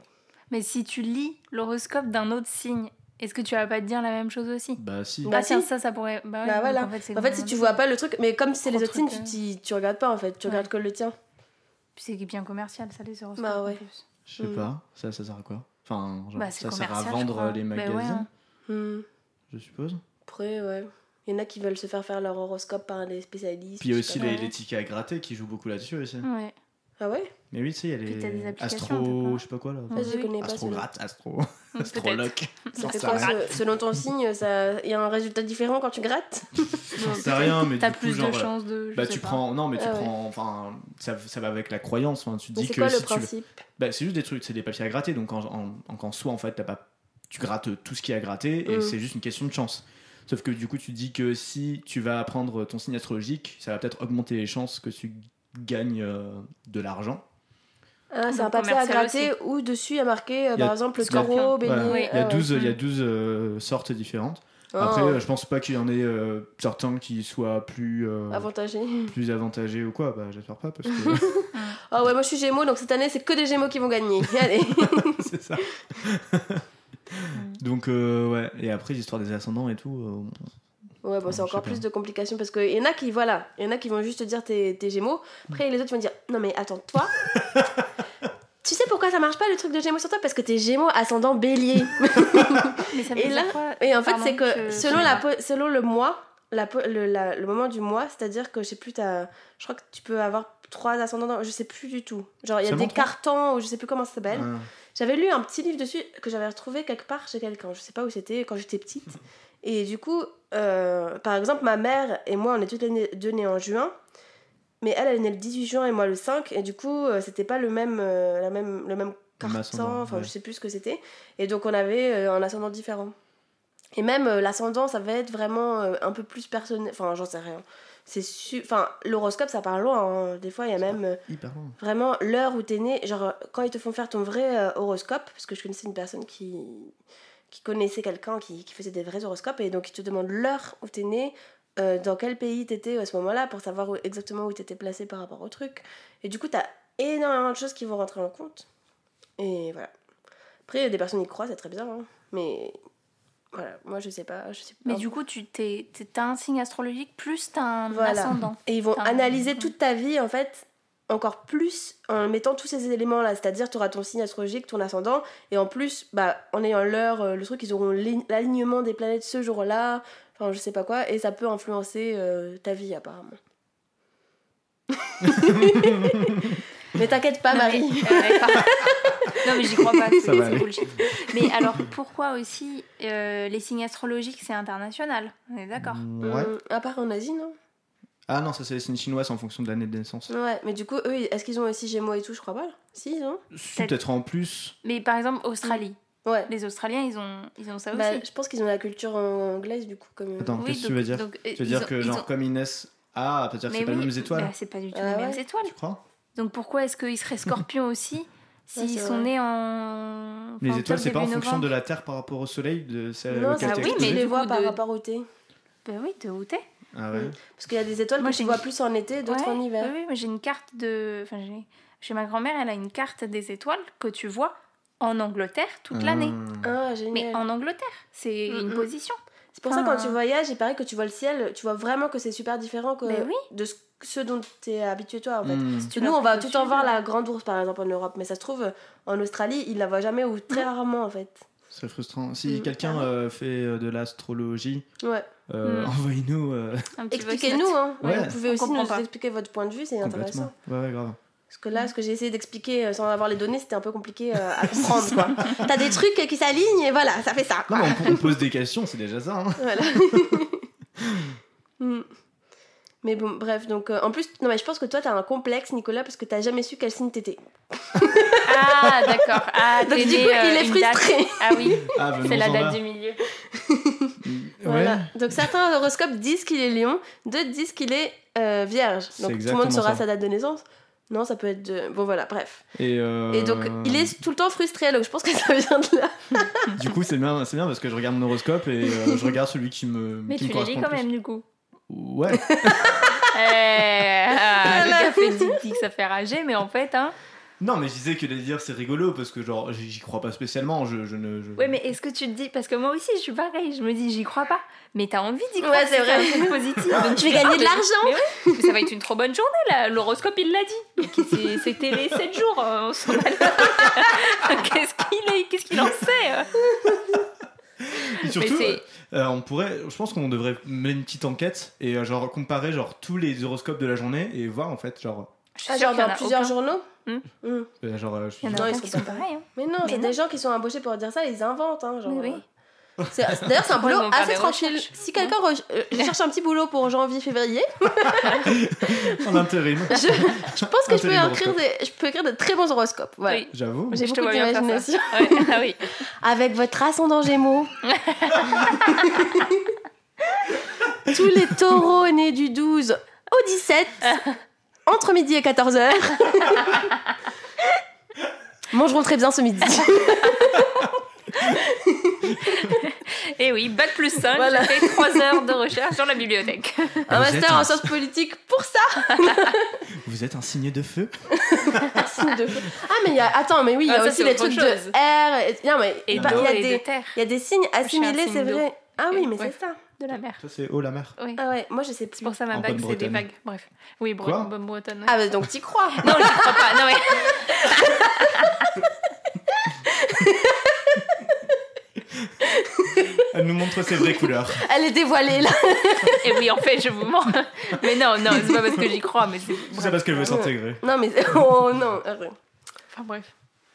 Mais si tu lis l'horoscope d'un autre signe, est-ce que tu vas pas te dire la même chose aussi? Bah si. Bah, Ah tiens, si. ça ça pourrait bah, ouais, Bah voilà. en fait, En si tu vois pas le truc, mais comme c'est les autres signes, tu, euh. t'y- tu regardes pas en fait, tu Ouais. regardes que le tien. Puis c'est bien commercial ça les horoscopes. Bah en ouais. plus. Je sais Mm. pas, ça, ça sert à quoi? Enfin, genre, Bah, ça sert à vendre les Bah ouais, magazines, hein. Hmm. je suppose. Après, ouais. Il y en a qui veulent se faire faire leur horoscope par des spécialistes. Puis il y a aussi les, les tickets à gratter qui jouent beaucoup là-dessus aussi. Ouais. Ah ouais? Mais oui, tu sais, il y a Puis t'as des les applications, Astro, je sais pas quoi là. Ça, je connais pas. Astro celui-là. gratte, Astro. Astroloc. Ça fait quoi ce- Selon ton signe, ça- il y a un résultat différent quand tu grattes? J'en sais rien, mais T'as du coup, plus genre, de chances de. je Bah sais tu pas. prends, non mais tu Ah ouais. prends, enfin ça, ça va avec la croyance, enfin, tu Mais dis c'est que quoi si le tu, principe? Bah c'est juste des trucs, c'est des papiers à gratter, donc en, en, en, en soi en fait t'as pas, tu grattes tout ce qui est à gratter et Mm. c'est juste une question de chance. Sauf que du coup tu te dis que si tu vas apprendre ton signe astrologique, ça va peut-être augmenter les chances que tu gagnes euh, de l'argent. Ah, c'est un Donc, papier à gratter où dessus il y a marqué, euh, Il y a par exemple, le taureau, bélier. Oui. Il y a ah ouais. 12, il y a Mm. 12 euh, sortes différentes. Oh, Après, euh, je pense pas qu'il y en ait euh, certains qui soient plus, euh, avantagé. plus avantagés ou quoi. Bah, j'espère pas parce que Ah ouais, moi je suis Gémeaux, donc cette année c'est que des Gémeaux qui vont gagner. Allez. c'est ça. Donc, euh, ouais. Et après, l'histoire des ascendants et tout. Ouais, bon, c'est encore plus de complications parce qu'il y en a qui, voilà, il y en a qui vont juste te dire t'es t'es Gémeaux. Après, les autres vont dire non, mais attends, toi, tu sais pourquoi ça marche pas le truc de Gémeaux sur toi? Parce que t'es Gémeaux ascendant bélier. Mais ça Et là- Et en fait, c'est que selon, la, po- selon le mois, la, po- le, la- le moment du mois, c'est-à-dire que je sais plus, t'as- je crois que tu peux avoir trois ascendants, dans- je sais plus du tout. Genre, il y a Seulement des trois cartons, ou je sais plus comment ça s'appelle. Ah. J'avais lu un petit livre dessus que j'avais retrouvé quelque part chez quelqu'un. Je sais pas où c'était quand j'étais petite. Et du coup, euh, par exemple, ma mère et moi, on est toutes les deux nées en juin. Mais elle, elle est née le 18 juin et moi le 5. Et du coup, euh, c'était pas le même, euh, la même, le même carton. Enfin, ouais. je sais plus ce que c'était. Et donc, on avait euh, un ascendant différent. Et même l'ascendant, ça va être vraiment un peu plus personnel. Enfin, j'en sais rien. C'est su... Enfin, l'horoscope, ça part loin. hein. Des fois, il y a même. Hyper loin. Vraiment, l'heure où t'es né, genre quand ils te font faire ton vrai horoscope, parce que je connaissais une personne qui, qui connaissait quelqu'un qui, qui faisait des vrais horoscopes, et donc ils te demandent l'heure où t'es né, euh, dans quel pays t'étais à ce moment-là, pour savoir où- exactement où t'étais placé par rapport au truc. Et du coup, t'as énormément de choses qui vont rentrer en compte. Et voilà. Après, il y a des personnes qui y croient, c'est très bien, hein. mais voilà, moi je sais pas. Je sais pas. Mais du coup, tu t'es, t'as un signe astrologique plus t'as un Voilà. ascendant. Et ils vont analyser toute ta vie, en fait, encore plus en mettant tous ces éléments-là. C'est-à-dire, tu auras ton signe astrologique, ton ascendant, et en plus, bah, en ayant l'heure, euh, le truc, ils auront l'ali- l'alignement des planètes ce jour-là, enfin, je sais pas quoi, et ça peut influencer euh, ta vie, apparemment. Mais t'inquiète pas, Non, Marie. mais- euh, non, mais j'y crois pas, c'est, bullshit. Mais alors, pourquoi aussi euh, les signes astrologiques, c'est international? On est d'accord? Ouais. Hum, à part en Asie, non? Ah non, ça c'est les signes chinois, c'est en fonction de l'année de naissance. Ouais, mais du coup, eux, est-ce qu'ils ont aussi Gémeaux et tout Je crois pas. Si, ils ont Si, Peut-être en plus. Mais par exemple, Australie. Ouais. Les Australiens, ils ont, ils ont ça Bah, aussi. je pense qu'ils ont la culture en- anglaise, du coup. Comme... Attends, Oui, qu'est-ce que tu donc- veux dire donc, euh, Tu veux dire ont- que genre ont- comme ils naissent. Ah, peut-être que c'est pas les mêmes étoiles bah, c'est pas du tout Ah les mêmes ouais étoiles. Tu crois? Donc pourquoi est-ce qu'ils seraient scorpions aussi s'ils sont vrai. nés en. Les enfin, étoiles, c'est pas en fonction de la Terre par rapport au Soleil de celle Non, ça, oui, mais les coup, par rapport au thé. Bah oui, de où t'es Ah ouais. Parce qu'il y a des étoiles Moi, que tu vois une- plus en été, d'autres Ouais, en hiver. Oui, mais j'ai une carte de. Enfin, j'ai... Chez ma grand-mère, elle a une carte des étoiles que tu vois en Angleterre toute l'année. Ah, Mais génial. en Angleterre, c'est Mm, une mm. position. C'est pour ça enfin- quand tu voyages, il paraît que tu vois le ciel, tu vois vraiment que c'est super différent que Mais oui. de ce, ce dont tu es habitué toi en fait. Hmm. Nous, on va tout le temps voir la grande ours par exemple en Europe, mais ça se trouve en Australie, ils la voient jamais ou très rarement en fait. C'est frustrant. Si Mm. quelqu'un euh, fait euh, de l'astrologie, Ouais. euh, Mm. envoyez-nous. euh, Expliquez-nous, hein. Ouais. Vous pouvez On aussi nous pas. expliquer votre point de vue, c'est intéressant. Ouais, ouais, grave. Parce que là, ce que j'ai essayé d'expliquer sans avoir les données, c'était un peu compliqué euh, à comprendre quoi. T'as des trucs qui s'alignent et voilà, ça fait ça. Non, on pose des questions, c'est déjà ça. hein. Voilà. Mm. Mais bon, bref, donc euh, en plus, non mais je pense que toi t'as un complexe, Nicolas, parce que t'as jamais su quel signe t'étais. Ah, d'accord. Ah, Donc du coup, euh, il est date. frustré. Ah oui, Ah, c'est la date là. du milieu. Voilà. Ouais. Donc certains horoscopes disent qu'il est lion, d'autres disent qu'il est euh, vierge. Donc tout le monde saura ça. sa date de naissance. Non, ça peut être de... Bon voilà, bref. Et, euh, Et donc il est tout le temps frustré, donc je pense que ça vient de là. Du coup, c'est bien, c'est bien parce que je regarde mon horoscope et euh, je regarde celui qui me, Mais qui tu me les lis quand plus. même, du coup. Ouais. Eh, ah, le Voilà. café dit que ça fait rager, mais en fait, hein. Non, mais je disais que les dire c'est rigolo parce que genre j'y crois pas spécialement. Je, je ne. je- Ouais, mais est-ce que tu te dis. Parce que moi aussi, je suis pareil. Je me dis, j'y crois pas. Mais t'as envie d'y croire. Ouais, c'est vrai. un truc positif. Donc Je vais gagner de l'argent Mais ça va être une trop bonne journée là. L'horoscope il l'a dit. C'est- C'était les 7 jours. euh, on s'en bat les- Qu'est-ce qu'il est Qu'est-ce qu'il en sait euh Et surtout, c'est- euh, on pourrait, je pense qu'on devrait mener une petite enquête et euh, genre comparer genre tous les horoscopes de la journée et voir en fait genre, Je suis Ah, genre dans plusieurs aucun. journaux. Hmm. euh, genre euh, je suis- Il y en a Non, ils sont pas pareils. hein. Mais non, c'est des gens qui sont embauchés pour dire ça, ils inventent. Hein, genre, oui. C'est- D'ailleurs, c'est un boulot assez tranquille. recherches Si quelqu'un re- euh, cherche un petit boulot pour janvier-février, en intérim. je, je pense que je peux, écrire des, je peux écrire de très bons horoscopes. Voilà. Oui. J'avoue. J'ai beaucoup d'imagination. Ouais, ah oui. Avec votre ascendant Gémeaux. Tous les taureaux nés du 12 au 17, entre midi et 14h, mangeront très bien ce midi. Et oui, bac plus 5, Voilà. j'ai fait 3 heures de recherche dans la bibliothèque. Un master un- en sciences politiques pour ça. Vous êtes un signe de feu. Signe de feu. Ah, mais il y a. Attends, mais oui, il y Ah, a ça, aussi c'est les trucs chose. de R. et- Non, mais il y a des- de y a des signes un assimilés, signe c'est vrai. Ah oui, mais Ouais. c'est ça. De la mer. Ça c'est haut la mer. Oui. Ah ouais, moi je sais plus. C'est pour ça ma En bague, c'est des bagues. Bref. Oui, bre Quoi? Bretonne. ouais. Ah, bah donc t'y crois. Non, j'y crois pas. Non, mais... Elle nous montre ses vraies couleurs. Elle est dévoilée là. Et oui, en fait, je vous mens. Mais non, non, c'est pas parce que j'y crois, mais c'est. Parce qu'elle veut s'intégrer. Non mais oh non. Enfin bref.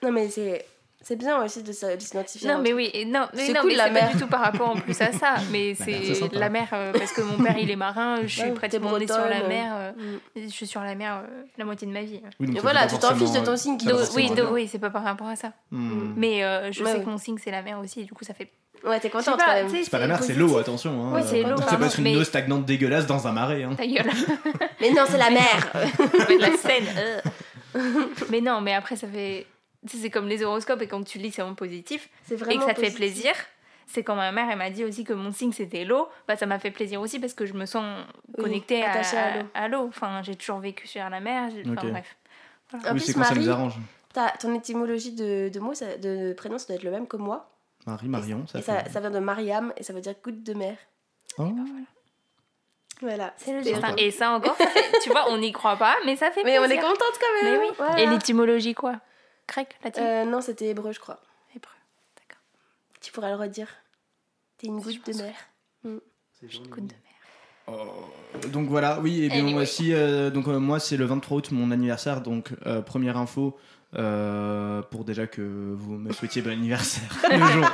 Non mais c'est c'est bien aussi de s'identifier. Non, mais oui, et non, mais non, cool, mais la pas mer. du tout par rapport en plus à ça. Mais mer, c'est la mer, euh, parce que mon père il est marin, je suis Ouais, pratiquement t'es née sur la bretonne, mer. euh, Mm. Je suis sur la mer euh, la moitié de ma vie. Oui, donc Et voilà, tu t'en fiches de ton signe Oui, oui, c'est pas par rapport à ça. Hmm. Mais euh, je Ouais, sais ouais. que mon signe c'est la mer aussi, du coup ça fait. Ouais, t'es contente pas, quand même. tu sais, C'est pas la mer, c'est l'eau, attention. Hein. Oui, c'est l'eau, Ça peut être une mais- eau stagnante dégueulasse dans un marais. Hein. Ta gueule, Mais non, c'est la mer. la euh. mais non, mais après ça fait. tu sais, C'est comme les horoscopes et quand tu lis c'est vraiment positif C'est et vraiment que ça te fait plaisir. C'est quand ma mère elle m'a dit aussi que mon signe c'était l'eau, bah ça m'a fait plaisir aussi parce que je me sens Oui, connectée à, attachée à l'eau. à l'eau. Enfin, j'ai toujours vécu sur la mer. Enfin Ok. bref. En Oui, plus, c'est quand ça nous arrange. ton étymologie de, de mots, ça- de prénom, ça doit être le même que moi. Marie, Marion, ça ça, ça vient de Mariam et ça veut dire goutte de mer. Oh. Voilà. C'est le destin. Et ça encore, ça fait- tu vois, on n'y croit pas, mais ça fait Mais on est contente quand Mais même. oui. Voilà. Et l'étymologie quoi Grec, latin, Euh, non, c'était hébreu, je crois. hébreu. D'accord. Tu pourras le redire. T'es une goutte de mer. Goutte de mer. Oh. Donc voilà, oui, et bien moi Anyway. aussi, euh, donc euh, moi c'est le 23 août, mon anniversaire, donc euh, première info euh, pour déjà que vous me souhaitiez bon anniversaire le jour.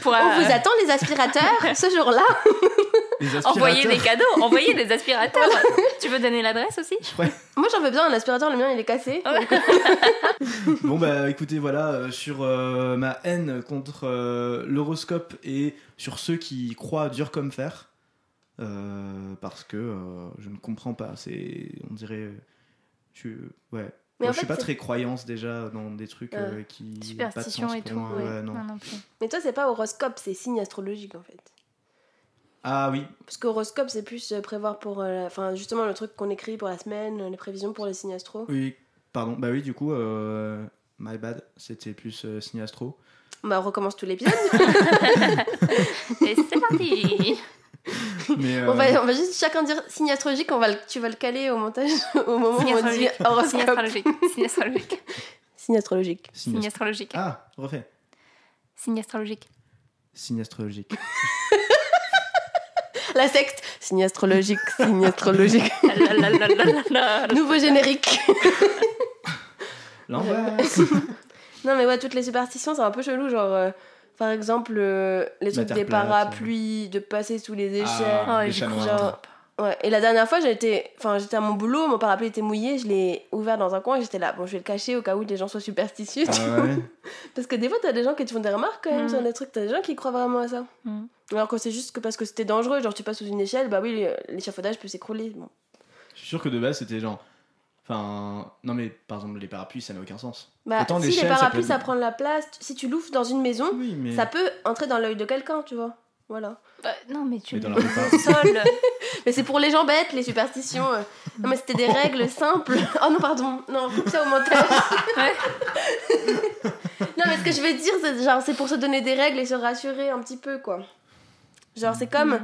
Pour On euh, vous attend les aspirateurs ce jour-là. Les envoyer des cadeaux, envoyer des aspirateurs. tu veux donner l'adresse aussi? Moi j'en veux bien un aspirateur, le mien il est cassé. Ouais. Donc, Bon bah écoutez voilà euh, sur euh, ma haine contre euh, l'horoscope et sur ceux qui croient dur comme fer euh, parce que euh, je ne comprends pas c'est on dirait je ouais Mais en je suis fait, pas c'est- très croyance déjà dans des trucs euh, qui pas de Superstition sens et pour tout. moi, ouais. ouais, non. Non, non plus. Mais toi c'est pas horoscope, c'est signe astrologique en fait. ah oui Parce qu'horoscope c'est plus euh, prévoir pour. euh, la- Enfin justement le truc qu'on écrit pour la semaine, euh, les prévisions pour les signes astro. oui pardon bah oui du coup euh, my bad c'était plus euh, signe astro Bah on recommence tout l'épisode. Et c'est parti mais euh, on, va, on va juste chacun dire signe astrologique, on va le- tu vas le caler au montage au moment Signe où on dit astrologique. Signe horoscope. astrologique. Signe astrologique. Signe astrologique. signe, Signe ast- astrologique. ah refait Signe astrologique. signe astrologique La secte. Signe astrologique, signe astrologique. La, la, la. Nouveau générique. l'angoisse Non mais ouais, toutes les superstitions, c'est un peu chelou. Genre, euh, par exemple, euh, les trucs des plate, parapluies, de passer sous les échelles. Ah, les. Genre, ouais. Et la dernière fois, j'étais, enfin, j'étais à mon boulot, mon parapluie était mouillé, je l'ai ouvert dans un coin et j'étais là. Bon, je vais le cacher au cas où les gens soient superstitieux. Ah ouais. Parce que des fois, t'as des gens qui te font des remarques quand même Mm. sur des trucs, t'as des gens qui croient vraiment à ça. Mm. Alors que c'est juste que parce que c'était dangereux, genre tu passes sous une échelle, bah oui, l'échafaudage peut s'écrouler. Bon. Je suis sûr que de base c'était genre. Enfin, non mais par exemple les parapluies ça n'a aucun sens. Bah, Autant si les ça parapluies peut- ça, prend de la place, si tu l'ouvres dans une maison, Oui mais. ça peut entrer dans l'œil de quelqu'un, tu vois. Voilà. Bah, non, mais tu Mais dans le la sol. Mais c'est pour les gens bêtes, les superstitions. euh. Non, mais c'était des règles simples. Oh non, pardon. Non, coupe ça au montage. Ouais. non, mais ce que je veux dire, c'est genre, c'est pour se donner des règles et se rassurer un petit peu, quoi. Genre, c'est comme.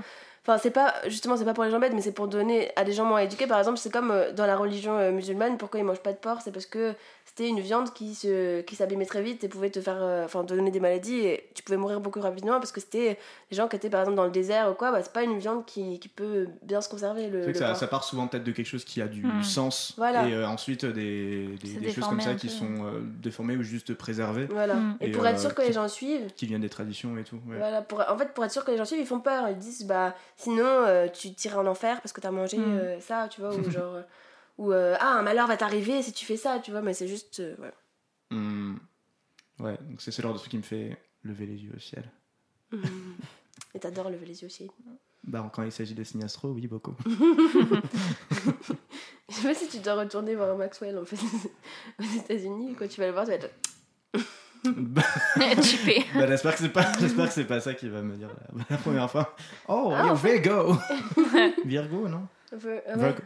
Enfin, c'est pas. Justement, c'est pas pour les gens bêtes, mais c'est pour donner à des gens moins éduqués. Par exemple, c'est comme euh, dans la religion euh, musulmane, pourquoi ils mangent pas de porc? C'est parce que c'était une viande qui se qui s'abîmait très vite et pouvait te faire. euh, Enfin, te donner des maladies et tu pouvais mourir beaucoup rapidement parce que c'était des gens qui étaient par exemple dans le désert ou quoi. Bah, c'est pas une viande qui, qui peut bien se conserver. Le, que ça, part souvent peut-être de quelque chose qui a du Hmm. sens Voilà. et euh, ensuite euh, des, des, choses comme ça qui sont euh, déformées ou juste préservées, Voilà. Mm. Et, Et, pour euh, être sûr que qui- les gens suivent, qui viennent des traditions et tout. ouais. voilà, pour, en fait, pour être sûr que les gens suivent, ils font peur. Ils disent, bah, sinon, euh, tu t'iras en enfer parce que t'as mangé Mm. euh, ça, tu vois, ou genre, ou euh, ah, un malheur va t'arriver si tu fais ça, tu vois, mais c'est juste, euh, ouais. Hmm. Ouais, donc c'est ce genre de truc qui me fait lever les yeux au ciel. Mm. Et t'adores lever les yeux aussi. Bah quand il s'agit de signes astro, oui beaucoup. Je sais pas si tu dois retourner voir Maxwell en fait aux États-Unis. Quand tu vas le voir, tu vas être. bah bah, j'espère que c'est pas, j'espère que c'est pas ça qu'il va me dire la, la première fois. Oh, Ah, Virgo. Virgo, non? Vir- ouais. Virgo.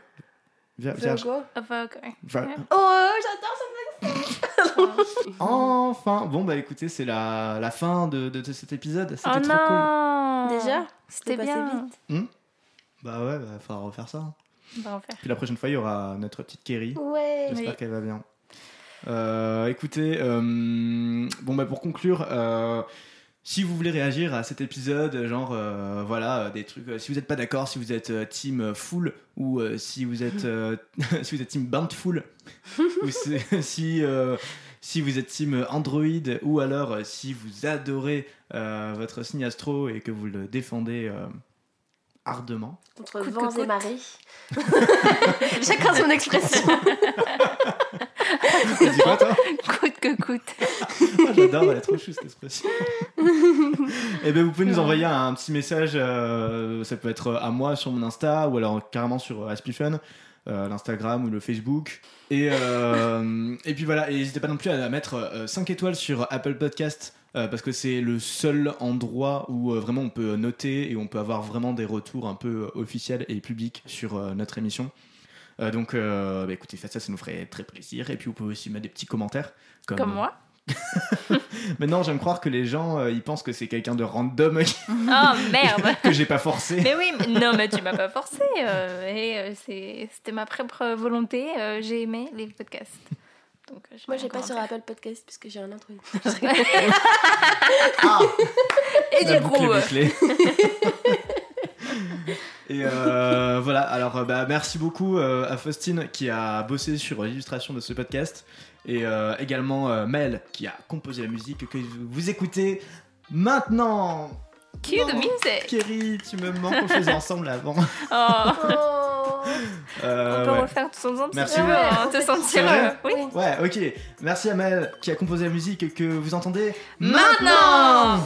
Vierge. Virgo. Aveugle. Vir- Oh, j'adore ça. Enfin, bon bah écoutez, c'est la, la fin de, de, de cet épisode. C'était Oh trop cool. non Déjà C'était passé bien. vite. Bah ouais, bah faudra refaire ça. hein. On va. Puis la prochaine fois, il y aura notre petite Kerry. Ouais. J'espère Oui. qu'elle va bien. Euh, écoutez, euh, bon bah pour conclure, euh, si vous voulez réagir à cet épisode, genre euh, voilà des trucs, euh, si vous n'êtes pas d'accord, si vous êtes euh, team full ou euh, si vous êtes euh, si vous êtes team bountiful ou si si, euh, si vous êtes team Android ou alors euh, si vous adorez euh, votre signe astro et que vous le défendez euh, ardemment. Contre vents et marées. Chacun son expression. Dis quoi toi Coûte que coûte. Ah, J'adore, elle est trop chou cette expression. Et ben vous pouvez nous envoyer un petit message, euh, ça peut être à moi sur mon Insta ou alors carrément sur Aspifun, euh, l'Instagram ou le Facebook. Et, euh, et puis voilà, et n'hésitez pas non plus à mettre 5 étoiles sur Apple Podcast. euh, parce que c'est le seul endroit où euh, vraiment on peut noter et on peut avoir vraiment des retours un peu euh, officiels et publics sur euh, notre émission. Euh, donc euh, bah, écoutez, faites ça, ça nous ferait très plaisir. Et puis vous pouvez aussi mettre des petits commentaires. Comme, Comme moi. Maintenant, j'aime croire que les gens, euh, ils pensent que c'est quelqu'un de random Oh merde. que j'ai pas forcé. Mais oui, mais- non, mais tu m'as pas forcé. euh, et euh, c'était ma propre volonté. euh, j'ai aimé les podcasts. Donc, euh, je Moi, j'ai pas sur. Apple Podcast puisque j'ai un Android. Ah, Et la du coup. Et euh, voilà, alors euh, bah, merci beaucoup euh, à Faustine qui a bossé sur l'illustration de ce podcast et également Mel qui a composé la musique que vous écoutez maintenant. Cue Non. de music. Kerry, tu me manques, on faisait ensemble avant. Oh, Oh Euh, on peut ouais. refaire tout ensemble. si Merci tu veux, beaucoup. hein, te sentir. vrai euh, oui. Ouais, ok. Merci à Mel qui a composé la musique que vous entendez Maintenant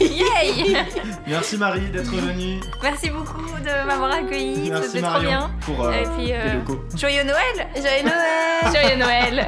Yay Merci Marie d'être venue. Merci beaucoup de m'avoir accueilli. Merci C'était trop Marion bien. pour euh, Et puis, euh, les locaux. Joyeux Noël Joyeux Noël Joyeux Noël